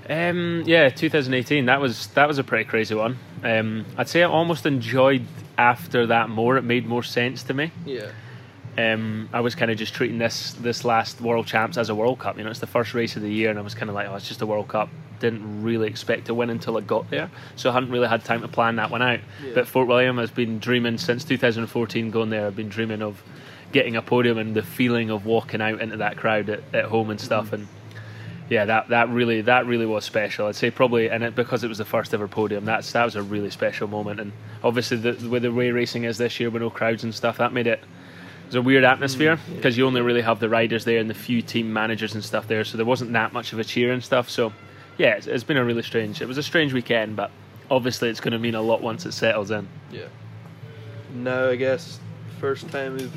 Um, yeah, 2018. That was that was a pretty crazy one. Um, I'd say I almost enjoyed after that more. It made more sense to me. Yeah. um, I was kind of just treating this this last World Champs as a World Cup. You know, it's the first race of the year, and I was kind of like, oh, it's just a World Cup. Didn't really expect to win until I got there, so I hadn't really had time to plan that one out. Yeah. But Fort William has been dreaming since 2014 going there. I've been dreaming of getting a podium and the feeling of walking out into that crowd at, at home and stuff. Mm-hmm. And yeah, that that really that really was special. I'd say probably, and it, because it was the first ever podium, that's that was a really special moment. And obviously, the, with the way racing is this year, with no crowds and stuff, that made it it was a weird atmosphere mm. because you only really have the riders there and the few team managers and stuff there, so there wasn't that much of a cheer and stuff. So, yeah, it's, it's been a really strange. It was a strange weekend, but obviously it's going to mean a lot once it settles in. Yeah. Now I guess first time of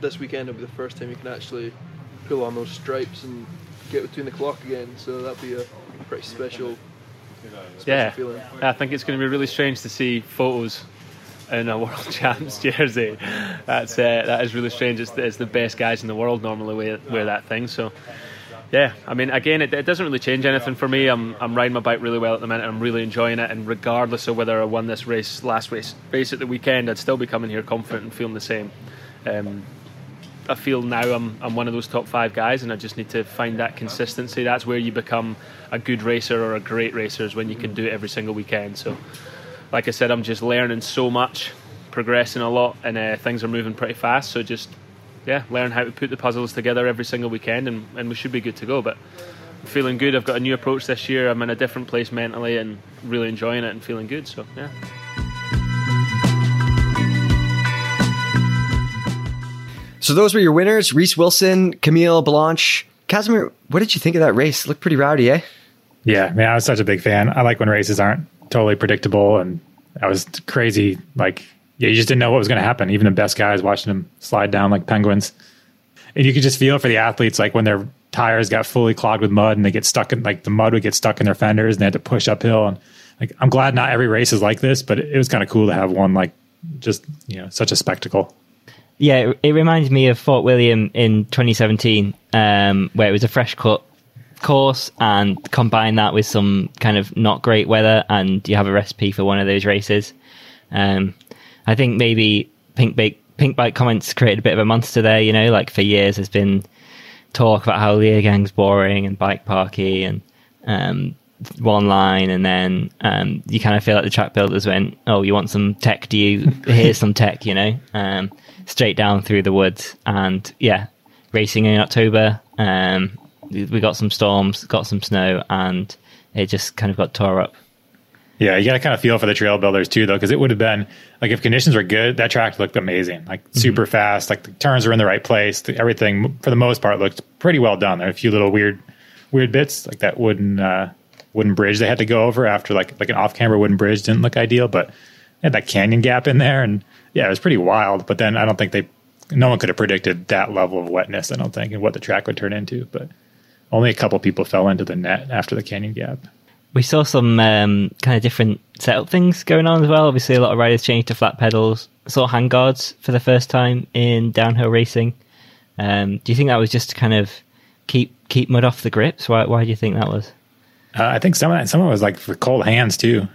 this weekend will be the first time you can actually pull on those stripes and get between the clock again. So that'd be a pretty special yeah, feeling. I think it's going to be really strange to see photos in a world champs jersey. That's uh, that is really strange. It's, it's the best guys in the world normally wear, wear that thing. So yeah, I mean, again, it, it doesn't really change anything for me. I'm I'm riding my bike really well at the minute. I'm really enjoying it, and regardless of whether I won this race last race race at the weekend, I'd still be coming here confident and feeling the same. Um, I feel now I'm I'm one of those top five guys, and I just need to find that consistency. That's where you become a good racer or a great racer is when you can do it every single weekend. So, like I said, I'm just learning so much, progressing a lot, and uh, things are moving pretty fast. So just yeah, learn how to put the puzzles together every single weekend, and, and we should be good to go. But I'm feeling good. I've got a new approach this year. I'm in a different place mentally, and really enjoying it and feeling good. So yeah. So those were your winners: Reece Wilson, Camille Balanche, Kazimer. What did you think of that race? It looked pretty rowdy, eh? Yeah, man, I was such a big fan. I like when races aren't totally predictable, and I was crazy. Like, yeah, you just didn't know what was going to happen. Even the best guys watching them slide down like penguins, and you could just feel for the athletes, like when their tires got fully clogged with mud and they get stuck in, like the mud would get stuck in their fenders, and they had to push uphill. And like, I'm glad not every race is like this, but it was kind of cool to have one like just you know such a spectacle. Yeah, it, it reminds me of Fort William in 2017, um, where it was a fresh cut course, and combine that with some kind of not great weather, and you have a recipe for one of those races. Um, I think maybe Pinkbike Pink Bike comments created a bit of a monster there. You know, like for years there's been talk about how Leogang's boring and bike parky and um, one line, and then um, you kind of feel like the track builders went, "Oh, you want some tech? Do you? Here's some tech." You know, um, straight down through the woods, and yeah, racing in October. Um, we got some storms, got some snow, and it just kind of got tore up. Yeah, you got to kind of feel for the trail builders too, though, because it would have been like if conditions were good, that track looked amazing, like super fast, like the turns were in the right place, the, everything for the most part looked pretty well done. There were a few little weird, weird bits, like that wooden uh, wooden bridge they had to go over after like like an off camber wooden bridge didn't look ideal, but they had that canyon gap in there, and yeah, it was pretty wild. But then I don't think they, no one could have predicted that level of wetness. I don't think, and what the track would turn into, but. Only a couple people fell into the net after the canyon gap. We saw some um, kind of different setup things going on as well. Obviously, a lot of riders changed to flat pedals. Saw handguards for the first time in downhill racing. Um, do you think that was just to kind of keep keep mud off the grips? Why why do you think that was? Uh, I think some of that, some of it was like for cold hands too,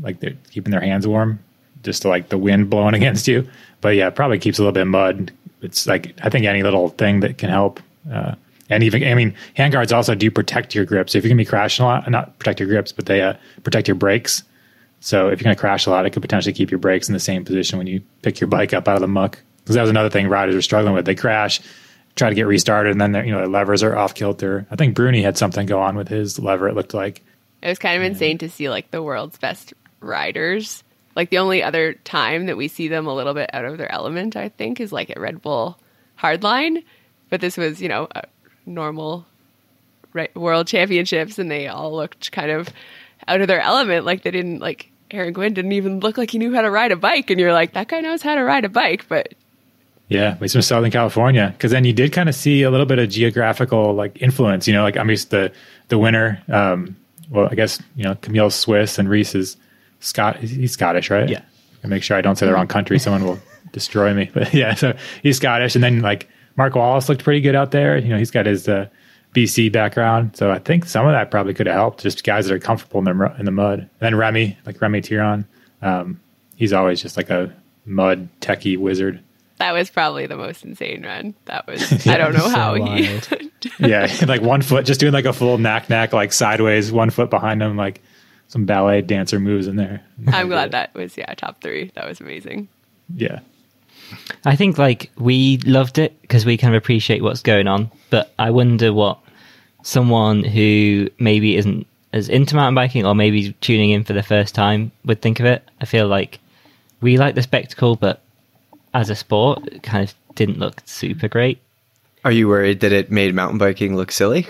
like they're keeping their hands warm, just to like the wind blowing against you. But yeah, probably keeps a little bit of mud. It's like I think any little thing that can help. Uh, and even I mean, handguards also do protect your grips. If you're gonna be crashing a lot, not protect your grips, but they uh, protect your brakes. So if you're gonna crash a lot, it could potentially keep your brakes in the same position when you pick your bike up out of the muck. Because that was another thing riders were struggling with. They crash, try to get restarted, and then their you know their levers are off kilter. I think Bruni had something go on with his lever. It looked like. It was kind of insane to see like the world's best riders. Like the only other time that we see them a little bit out of their element, I think, is like at Red Bull Hardline. But this was, you know, a normal right, world championships, and they all looked kind of out of their element. Like they didn't like Aaron Gwin didn't even look like he knew how to ride a bike, and you're like, that guy knows how to ride a bike, but Yeah, he's from Southern California. Because then you did kind of see a little bit of geographical like influence. You know, like I'm used to the winner. Um, well, I guess you know Camille Swiss and Reece is Scott. He's Scottish, right? Yeah. I make sure I don't say the wrong country. Someone will destroy me. But yeah, so he's Scottish, and then like Mark Wallace looked pretty good out there. You know, he's got his uh, BC background, so I think some of that probably could have helped. Just guys that are comfortable in the in the mud. And then Remi, like Remi Thirion, um, he's always just like a mud techie wizard. that was probably the most insane run. That was I don't know so how he yeah, like one foot, just doing like a full knack knack, like sideways, one foot behind him, like some ballet dancer moves in there. I'm glad that was yeah, top three. That was amazing. Yeah, I think like we loved it because we kind of appreciate what's going on, but I wonder what someone who maybe isn't as into mountain biking or maybe tuning in for the first time would think of it. I feel like we like the spectacle, but as a sport, it kind of didn't look super great. Are you worried that it made mountain biking look silly?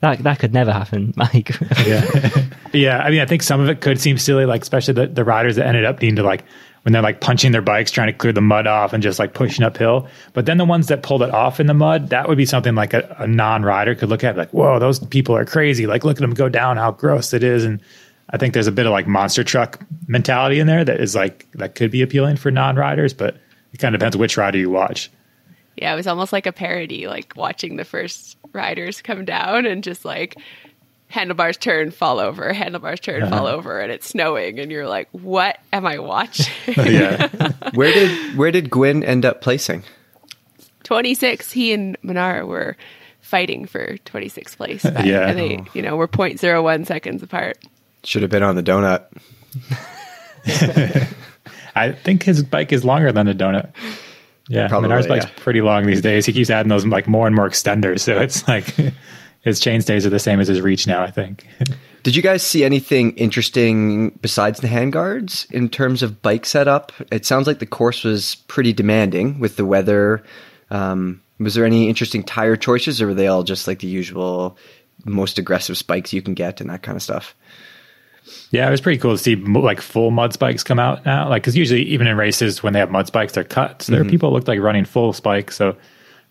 That that could never happen, Mike. yeah, yeah. I mean, I think some of it could seem silly, like especially the, the riders that ended up needing to like when they're like punching their bikes, trying to clear the mud off and just like pushing uphill. But then the ones that pulled it off in the mud, that would be something like a, a non rider could look at, like, whoa, those people are crazy. Like, look at them go down, how gross it is. And I think there's a bit of like monster truck mentality in there that is like, that could be appealing for non riders, but it kind of depends which rider you watch. Yeah, it was almost like a parody, like watching the first riders come down and just like handlebars turn, fall over, handlebars turn, fall uh-huh. over, and it's snowing, and you're like, "What am I watching?" Oh, yeah. Where did where did Gwin end up placing? 26. He and Minnaar were fighting for 26th place. but- Yeah. and they, you know, were 0.01 seconds apart. Should have been on the donut. I think his bike is longer than a donut. Yeah, Probably, Minnaar's bike's yeah. pretty long these days. He keeps adding those like more and more extenders, so it's like his chain stays are the same as his reach now. I think. Did you guys see anything interesting besides the handguards in terms of bike setup? It sounds like the course was pretty demanding with the weather. Um, was there any interesting tire choices, or were they all just like the usual, most aggressive spikes you can get and that kind of stuff? Yeah, it was pretty cool to see like full mud spikes come out now. Like, because usually even in races when they have mud spikes, they're cut. So there are people that looked like running full spikes. So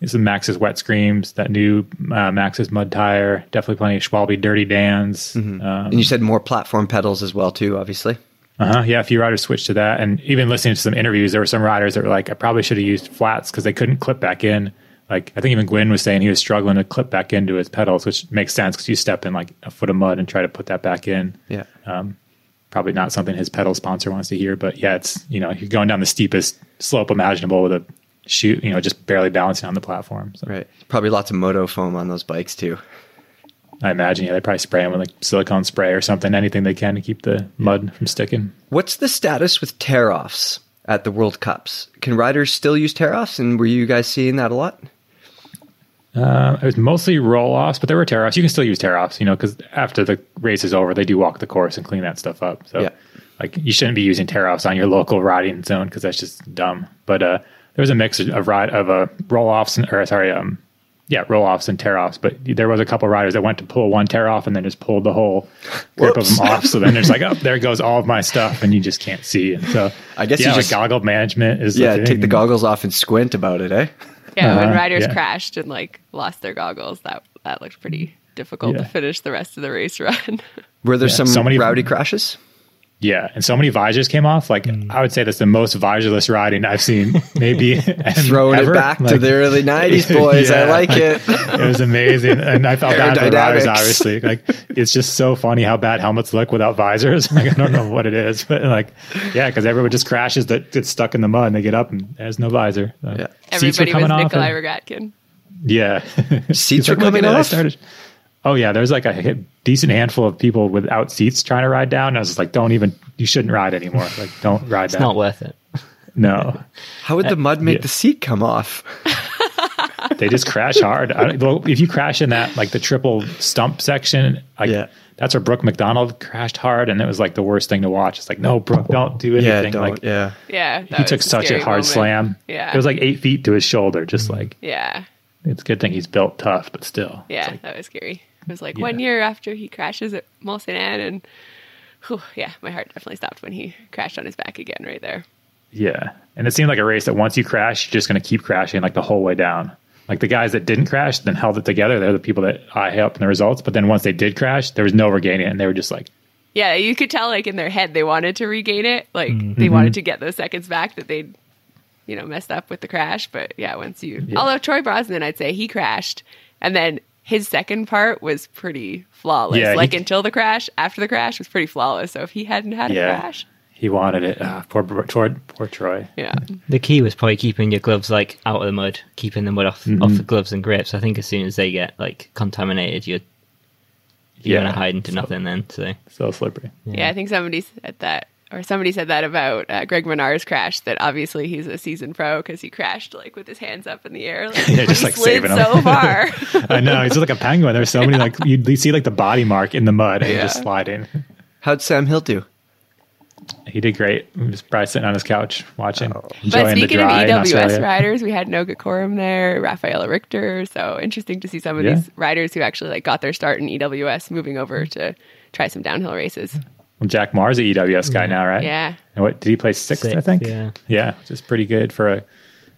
is Maxxis Wet Screams, that new uh, Maxxis mud tire, definitely plenty of Schwalbe dirty Dans. Um, And you said more platform pedals as well, too. Obviously, Uh-huh. Yeah, a few riders switched to that. And even listening to some interviews, there were some riders that were like, I probably should have used flats because they couldn't clip back in. Like, I think even Gwin was saying he was struggling to clip back into his pedals, which makes sense because you step in like a foot of mud and try to put that back in. yeah. Probably not something his pedal sponsor wants to hear, but yeah, it's, you know, you're going down the steepest slope imaginable with a shoot, you know, just barely balancing on the platform. So Right. Probably lots of moto foam on those bikes too. I imagine, yeah, they probably spray them with like silicone spray or something, anything they can to keep the mud from sticking. What's the status with tear offs at the World Cups? Can riders still use tear offs? And were you guys seeing that a lot? Uh, it was mostly roll offs, but there were tear offs. You can still use tear offs, you know, because after the race is over, they do walk the course and clean that stuff up. So, Yeah. like, you shouldn't be using tear offs on your local riding zone because that's just dumb. But uh, there was a mix of ride of uh, roll offs and or sorry, um, yeah, roll offs and tear offs. But there was a couple riders that went to pull one tear off and then just pulled the whole grip of them off. So then it's like, oh, there goes all of my stuff, and you just can't see. And so, I guess you like just- goggle management is Yeah, the take the goggles off and squint about it, eh? Yeah, when Uh-huh, riders yeah. crashed and like lost their goggles, that that looked pretty difficult to finish the rest of the race run. Were there Yeah, some so many- rowdy crashes? Yeah, and so many visors came off. Like hmm. I would say that's the most visorless riding I've seen, maybe and Throwing ever. it back to the early 90s, boys. I Yeah. like it. It was amazing, and I felt bad for the riders. Obviously, like it's just so funny how bad helmets look without visors. Like I don't know what it is, but like yeah, because everyone just crashes that gets stuck in the mud and they get up and there's no visor. So Yeah. seats were Everybody was off Nikolai and- Rogatkin. yeah, Seats It's were like, coming at it, I off? started- Oh yeah, there's like a decent handful of people without seats trying to ride down. And I was just like, don't even, you shouldn't ride anymore. Like, don't ride It's down. not worth it. No, How would the mud make yeah. the seat come off? they just crash hard. I, well, if you crash in that like the triple stump section, like Yeah. that's where Brook Macdonald crashed hard, and it was like the worst thing to watch. It's like, no, Brook, oh. don't do anything. Yeah, don't. like yeah. Yeah, he was took such a hard moment. slam. Yeah. it was like eight feet to his shoulder. Just like Yeah, it's a good thing he's built tough, but still, yeah, like- that was scary. It was like Yeah. one year after he crashes at Mont-Sainte-Anne, and whew, yeah, my heart definitely stopped when he crashed on his back again right there. Yeah. And it seemed like a race that once you crash, you're just going to keep crashing like the whole way down. Like the guys that didn't crash, then held it together, they're the people that I up in the results. But then once they did crash, there was no regaining it. And they were just like, Yeah, you could tell like in their head they wanted to regain it, like Mm-hmm. they wanted to get those seconds back that they'd you know messed up with the crash. But yeah, once you, although Troy Brosnan, I'd say he crashed, and then his second part was pretty flawless. Yeah, he- like until the crash, after the crash was pretty flawless. So if he hadn't had a crash, he wanted it. Ah, poor, poor, poor Troy. yeah, The key was probably keeping your gloves like out of the mud, keeping the mud off Mm-hmm. off the gloves and grips. I think as soon as they get like contaminated, you're you're Yeah. gonna hide into nothing then. So So slippery. yeah, I think somebody said that. Or somebody said that about uh, Greg Minnaar's crash. That obviously he's a seasoned pro because he crashed like with his hands up in the air, like, Yeah, just, like, slid saving him. so far. I know. He's just like a penguin. There's so many, like, you see like the body mark in the mud and Yeah. just sliding. How'd Sam Hill do? He did great. He was probably sitting on his couch watching, But enjoying the speaking of EWS riders, we had Noga Korem there, Raphaela Richter. So interesting to see some of Yeah. these riders who actually like got their start in EWS moving over to try some downhill races. Well, Jack Moir's a EWS guy mm-hmm. now, right? Yeah. And what did he play sixth? I think. yeah. Yeah, which is pretty good for a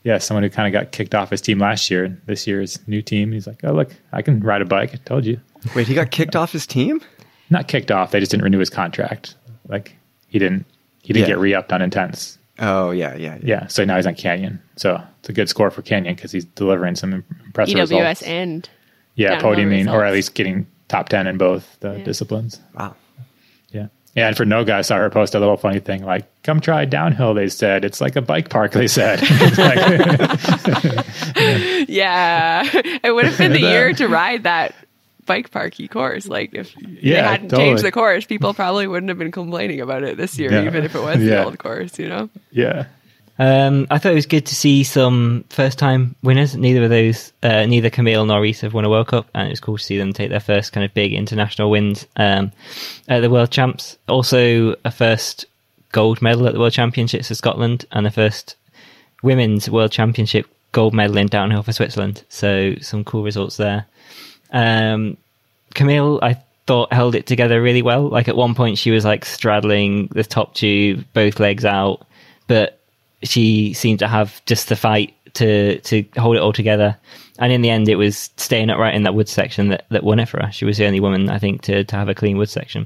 yeah someone who kind of got kicked off his team last year. and This year's new team, he's like, oh look, I can ride a bike. I told you. Wait, he got kicked off his team? Not kicked off. They just didn't renew his contract. Like he didn't he didn't Yeah. get re upped on Intense. Oh yeah, yeah. yeah. Yeah, so now he's on Canyon. So it's a good score for Canyon because he's delivering some im- impressive results. EWS results. and yeah, downhill podiuming or at least getting top ten in both the Yeah. disciplines. Wow. Yeah. Yeah, and for Noga, I saw her post a little funny thing like, "Come try downhill." They said it's like a bike park. They said, like- yeah, it would have been the year to ride that bike parky course. Like if they hadn't totally. changed the course, people probably wouldn't have been complaining about it this year, Yeah. even if it was Yeah. the old course. You know, yeah, Um, I thought it was good to see some first-time winners. Neither of those, uh, neither Camille nor Reece have won a World Cup, and it was cool to see them take their first kind of big international wins um, at the World Champs. Also, a first gold medal at the World Championships for Scotland, and the first women's World Championship gold medal in downhill for Switzerland. So, some cool results there. Um, Camille, I thought held it together really well. Like at one point, she was like straddling the top tube, both legs out, but she seemed to have just the fight to to hold it all together. And in the end, it was staying upright in that wood section that, that won it for her. She was the only woman, I think, to, to have a clean wood section.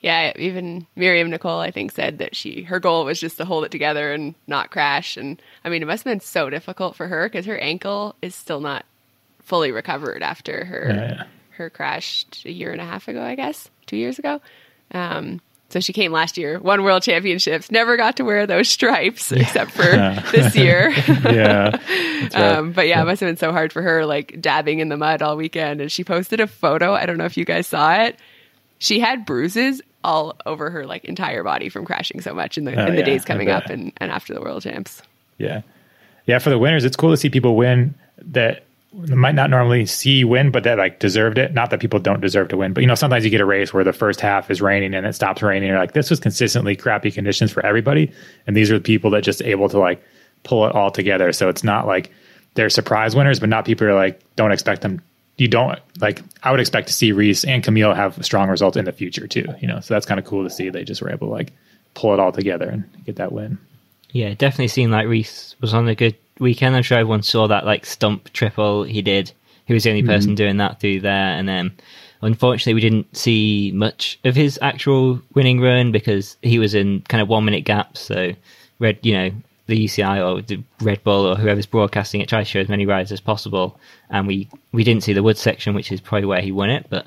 yeah. Even Myriam Nicole, I think, said that she her goal was just to hold it together and not crash. And I mean, it must have been so difficult for her because her ankle is still not fully recovered after her Yeah, yeah. her crash a year and a half ago, I guess, two years ago. Um, so she came last year, won world championships, never got to wear those stripes except for this year. yeah. Right. Um, but yeah, it must have been so hard for her, like dabbing in the mud all weekend. And she posted a photo. I don't know if you guys saw it. She had bruises all over her like entire body from crashing so much in the Oh, in the yeah, days coming up and, and after the world champs. Yeah. Yeah, for the winners, it's cool to see people win that might not normally see win, but that like deserved it. Not that people don't deserve to win, but you know, sometimes you get a race where the first half is raining and it stops raining. You're like, this was consistently crappy conditions for everybody. And these are the people that just able to like pull it all together. So it's not like they're surprise winners, but not people are like, don't expect them. You don't like, I would expect to see Reece and Camille have strong results in the future too, you know? So that's kind of cool to see. They just were able to like pull it all together and get that win. Yeah, definitely seemed like Reece was on a good weekend. I'm sure everyone saw that like stump triple he did. He was the only person doing that through there, and then unfortunately we didn't see much of his actual winning run because he was in kind of one minute gaps. So red, you know, the UCI or the Red Bull or whoever's broadcasting it try to show as many rides as possible, and we we didn't see the wood section, which is probably where he won it. But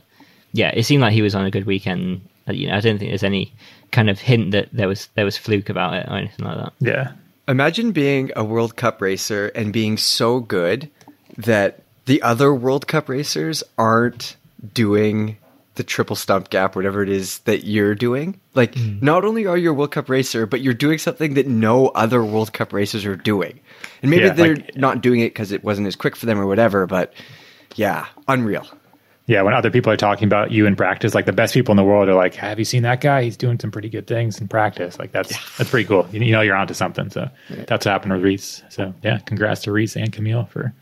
yeah, it seemed like he was on a good weekend. Uh, You know, I don't think there's any kind of hint that there was there was fluke about it or anything like that. Yeah. Imagine being a World Cup racer and being so good that the other World Cup racers aren't doing the triple stump gap, whatever it is that you're doing. Like, hmm. not only are you a World Cup racer, but you're doing something that no other World Cup racers are doing. And maybe Yeah, they're like- not doing it because it wasn't as quick for them or whatever, but yeah, unreal. Yeah, when other people are talking about you in practice, like the best people in the world are like, "Have you seen that guy? He's doing some pretty good things in practice." Like that's that's pretty cool. You, you know, you're onto something. So that's what happened with Reece. So yeah, congrats to Reece and Camille for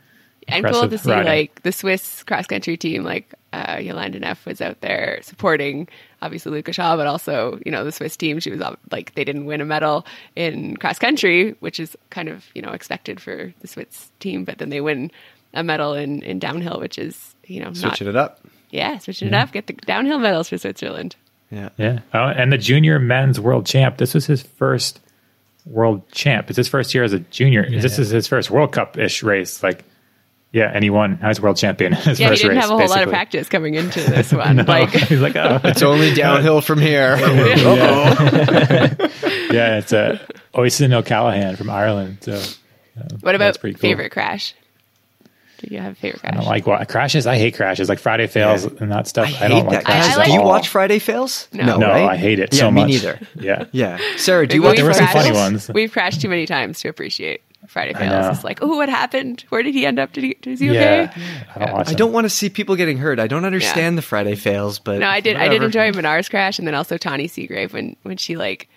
and cool to see riding. like the Swiss cross country team, like uh, Jolanda Neff was out there supporting obviously Luca Shaw, but also you know the Swiss team. She was like they didn't win a medal in cross country, which is kind of you know expected for the Swiss team, but then they win a medal in in downhill, which is you know not Switching it up. yeah switching it up, get the downhill medals for Switzerland. Yeah. yeah. Oh, and the junior men's world champ. This was his first world champ. It's his first year as a junior. This is his first World Cup ish race. Like, yeah, and he won. Now he's world champion. in His Yeah, he first didn't race, have a whole lot of practice coming into this one. No, Like he's like, oh, It's only downhill from here. yeah, it's uh, Oisin O'Callaghan from Ireland. So what about That's cool. favorite crash? Do you have a favorite crash? I don't like what crashes. I hate crashes. Like Friday fails Yeah. and that stuff. I, I don't hate like that. crashes. I at like- Do you watch Friday Fails? No. No, right? I hate it Yeah, so me neither. Yeah. Yeah. Sarah, do you Maybe watch there were some funny ones. We've crashed too many times to appreciate Friday fails. It's like, oh, what happened? Where did he end up? Did he? Is he Yeah. okay? I don't watch I don't want to see people getting hurt. I don't understand the Friday fails, but No, I did. I did enjoy Minnaar's crash, and then also Tahnée Seagrave when when she like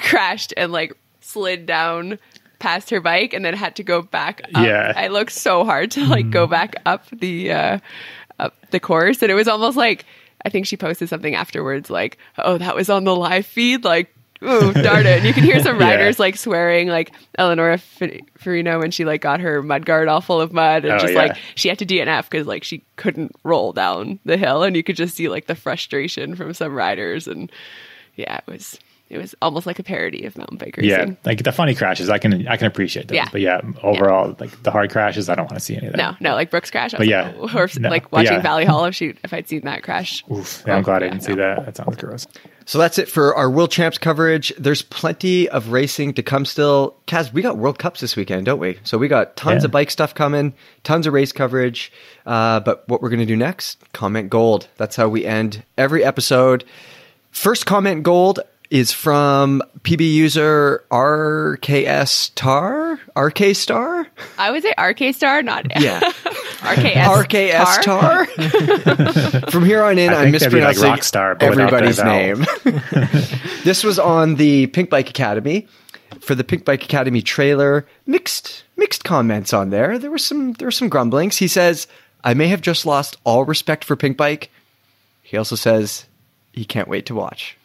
crashed and like slid down past her bike and then had to go back up. Yeah. I looked so hard to like go back up the uh up the course and it was almost like I think she posted something afterwards like, "Oh, that was on the live feed." Like, ooh, darn it! And you can hear some Yeah. riders like swearing, like Eleonora F- Farina when she like got her mud guard all full of mud, and Oh, just yeah. like she had to DNF because like she couldn't roll down the hill, and you could just see like the frustration from some riders, and yeah, it was it was almost like a parody of mountain bike racing. Yeah, like the funny crashes, I can I can appreciate them. Yeah. But yeah, overall, like the hard crashes, I don't want to see any of that. No, no, like Brook's crash. I But was yeah, like, or no, like watching yeah. Vali Höll. If she, if I'd seen that crash, Oof, yeah, I'm glad I didn't see that. That sounds gross. So that's it for our World Champs coverage. There's plenty of racing to come still. Kaz, we got World Cups this weekend, don't we? So we got tons Yeah. of bike stuff coming, tons of race coverage. Uh, but what we're going to do next, comment gold. That's how we end every episode. First comment gold is from PB user RKS Tar? RK Star? I would say RK Star, not Yeah. RKS. RKS Tar? From here on in, I I'm think like mispronouncing Rockstar, but without the everybody's name. this was on the Pinkbike Academy for the Pinkbike Academy trailer. Mixed mixed comments on there. There were some there were some grumblings. He says, "I may have just lost all respect for Pinkbike." He also says he can't wait to watch.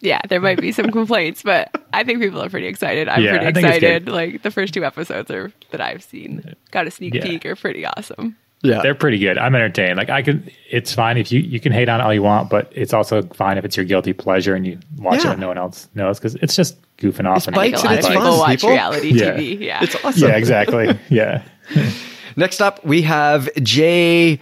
Yeah, there might be some complaints, but I think people are pretty excited. I'm Yeah, pretty excited. Like the first two episodes are that I've seen, got a sneak Yeah. peek, are pretty awesome. Yeah. They're pretty good. I'm entertained. Like I could, it's fine if you you can hate on it all you want, but it's also fine if it's your guilty pleasure and you watch Yeah. it and no one else knows because it's just goofing off. It's and I think Bikes a and lot it's of fun, people watch people. reality Yeah. TV. Yeah, It's awesome. Yeah, exactly. Yeah. Next up, we have Jay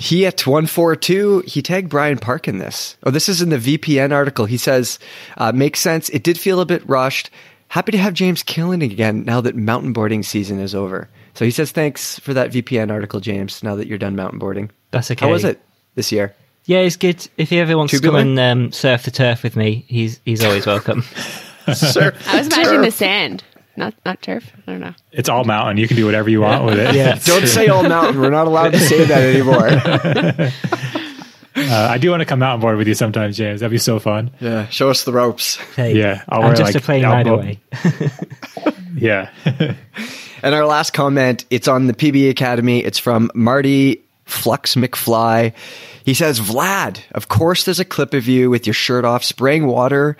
Hiet142. He tagged Brian Park in this. Oh, this is in the VPN article. He says, uh, makes sense. It did feel a bit rushed. Happy to have James killing again now that mountain boarding season is over. So he says, thanks for that VPN article, James, now that you're done mountain boarding. That's okay. How was it this year? Yeah, it's good. If he ever wants to come and um, surf the turf with me, he's he's always welcome. Sir, I was imagining the sand, not not turf. I don't know. It's all mountain. You can do whatever you want with it. Yeah. don't say all mountain. We're not allowed to say that anymore. Uh, I do want to come out and board with you sometimes, James. That'd be so fun. yeah, show us the ropes. Hey, Yeah, I'll I'm just like, a plane ride elbow- away. Yeah. And our last comment, it's on the PB Academy. It's from Marty Flux McFly. He says, Vlad, of course there's a clip of you with your shirt off, spraying water,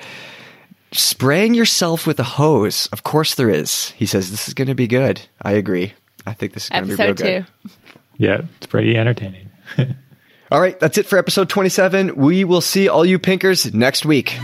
spraying yourself with a hose. Of course there is. He says, this is going to be good. I agree. I think this is going to be real Episode good. two. yeah. It's pretty entertaining. All right, that's it for episode 27. We will see all you pinkers next week.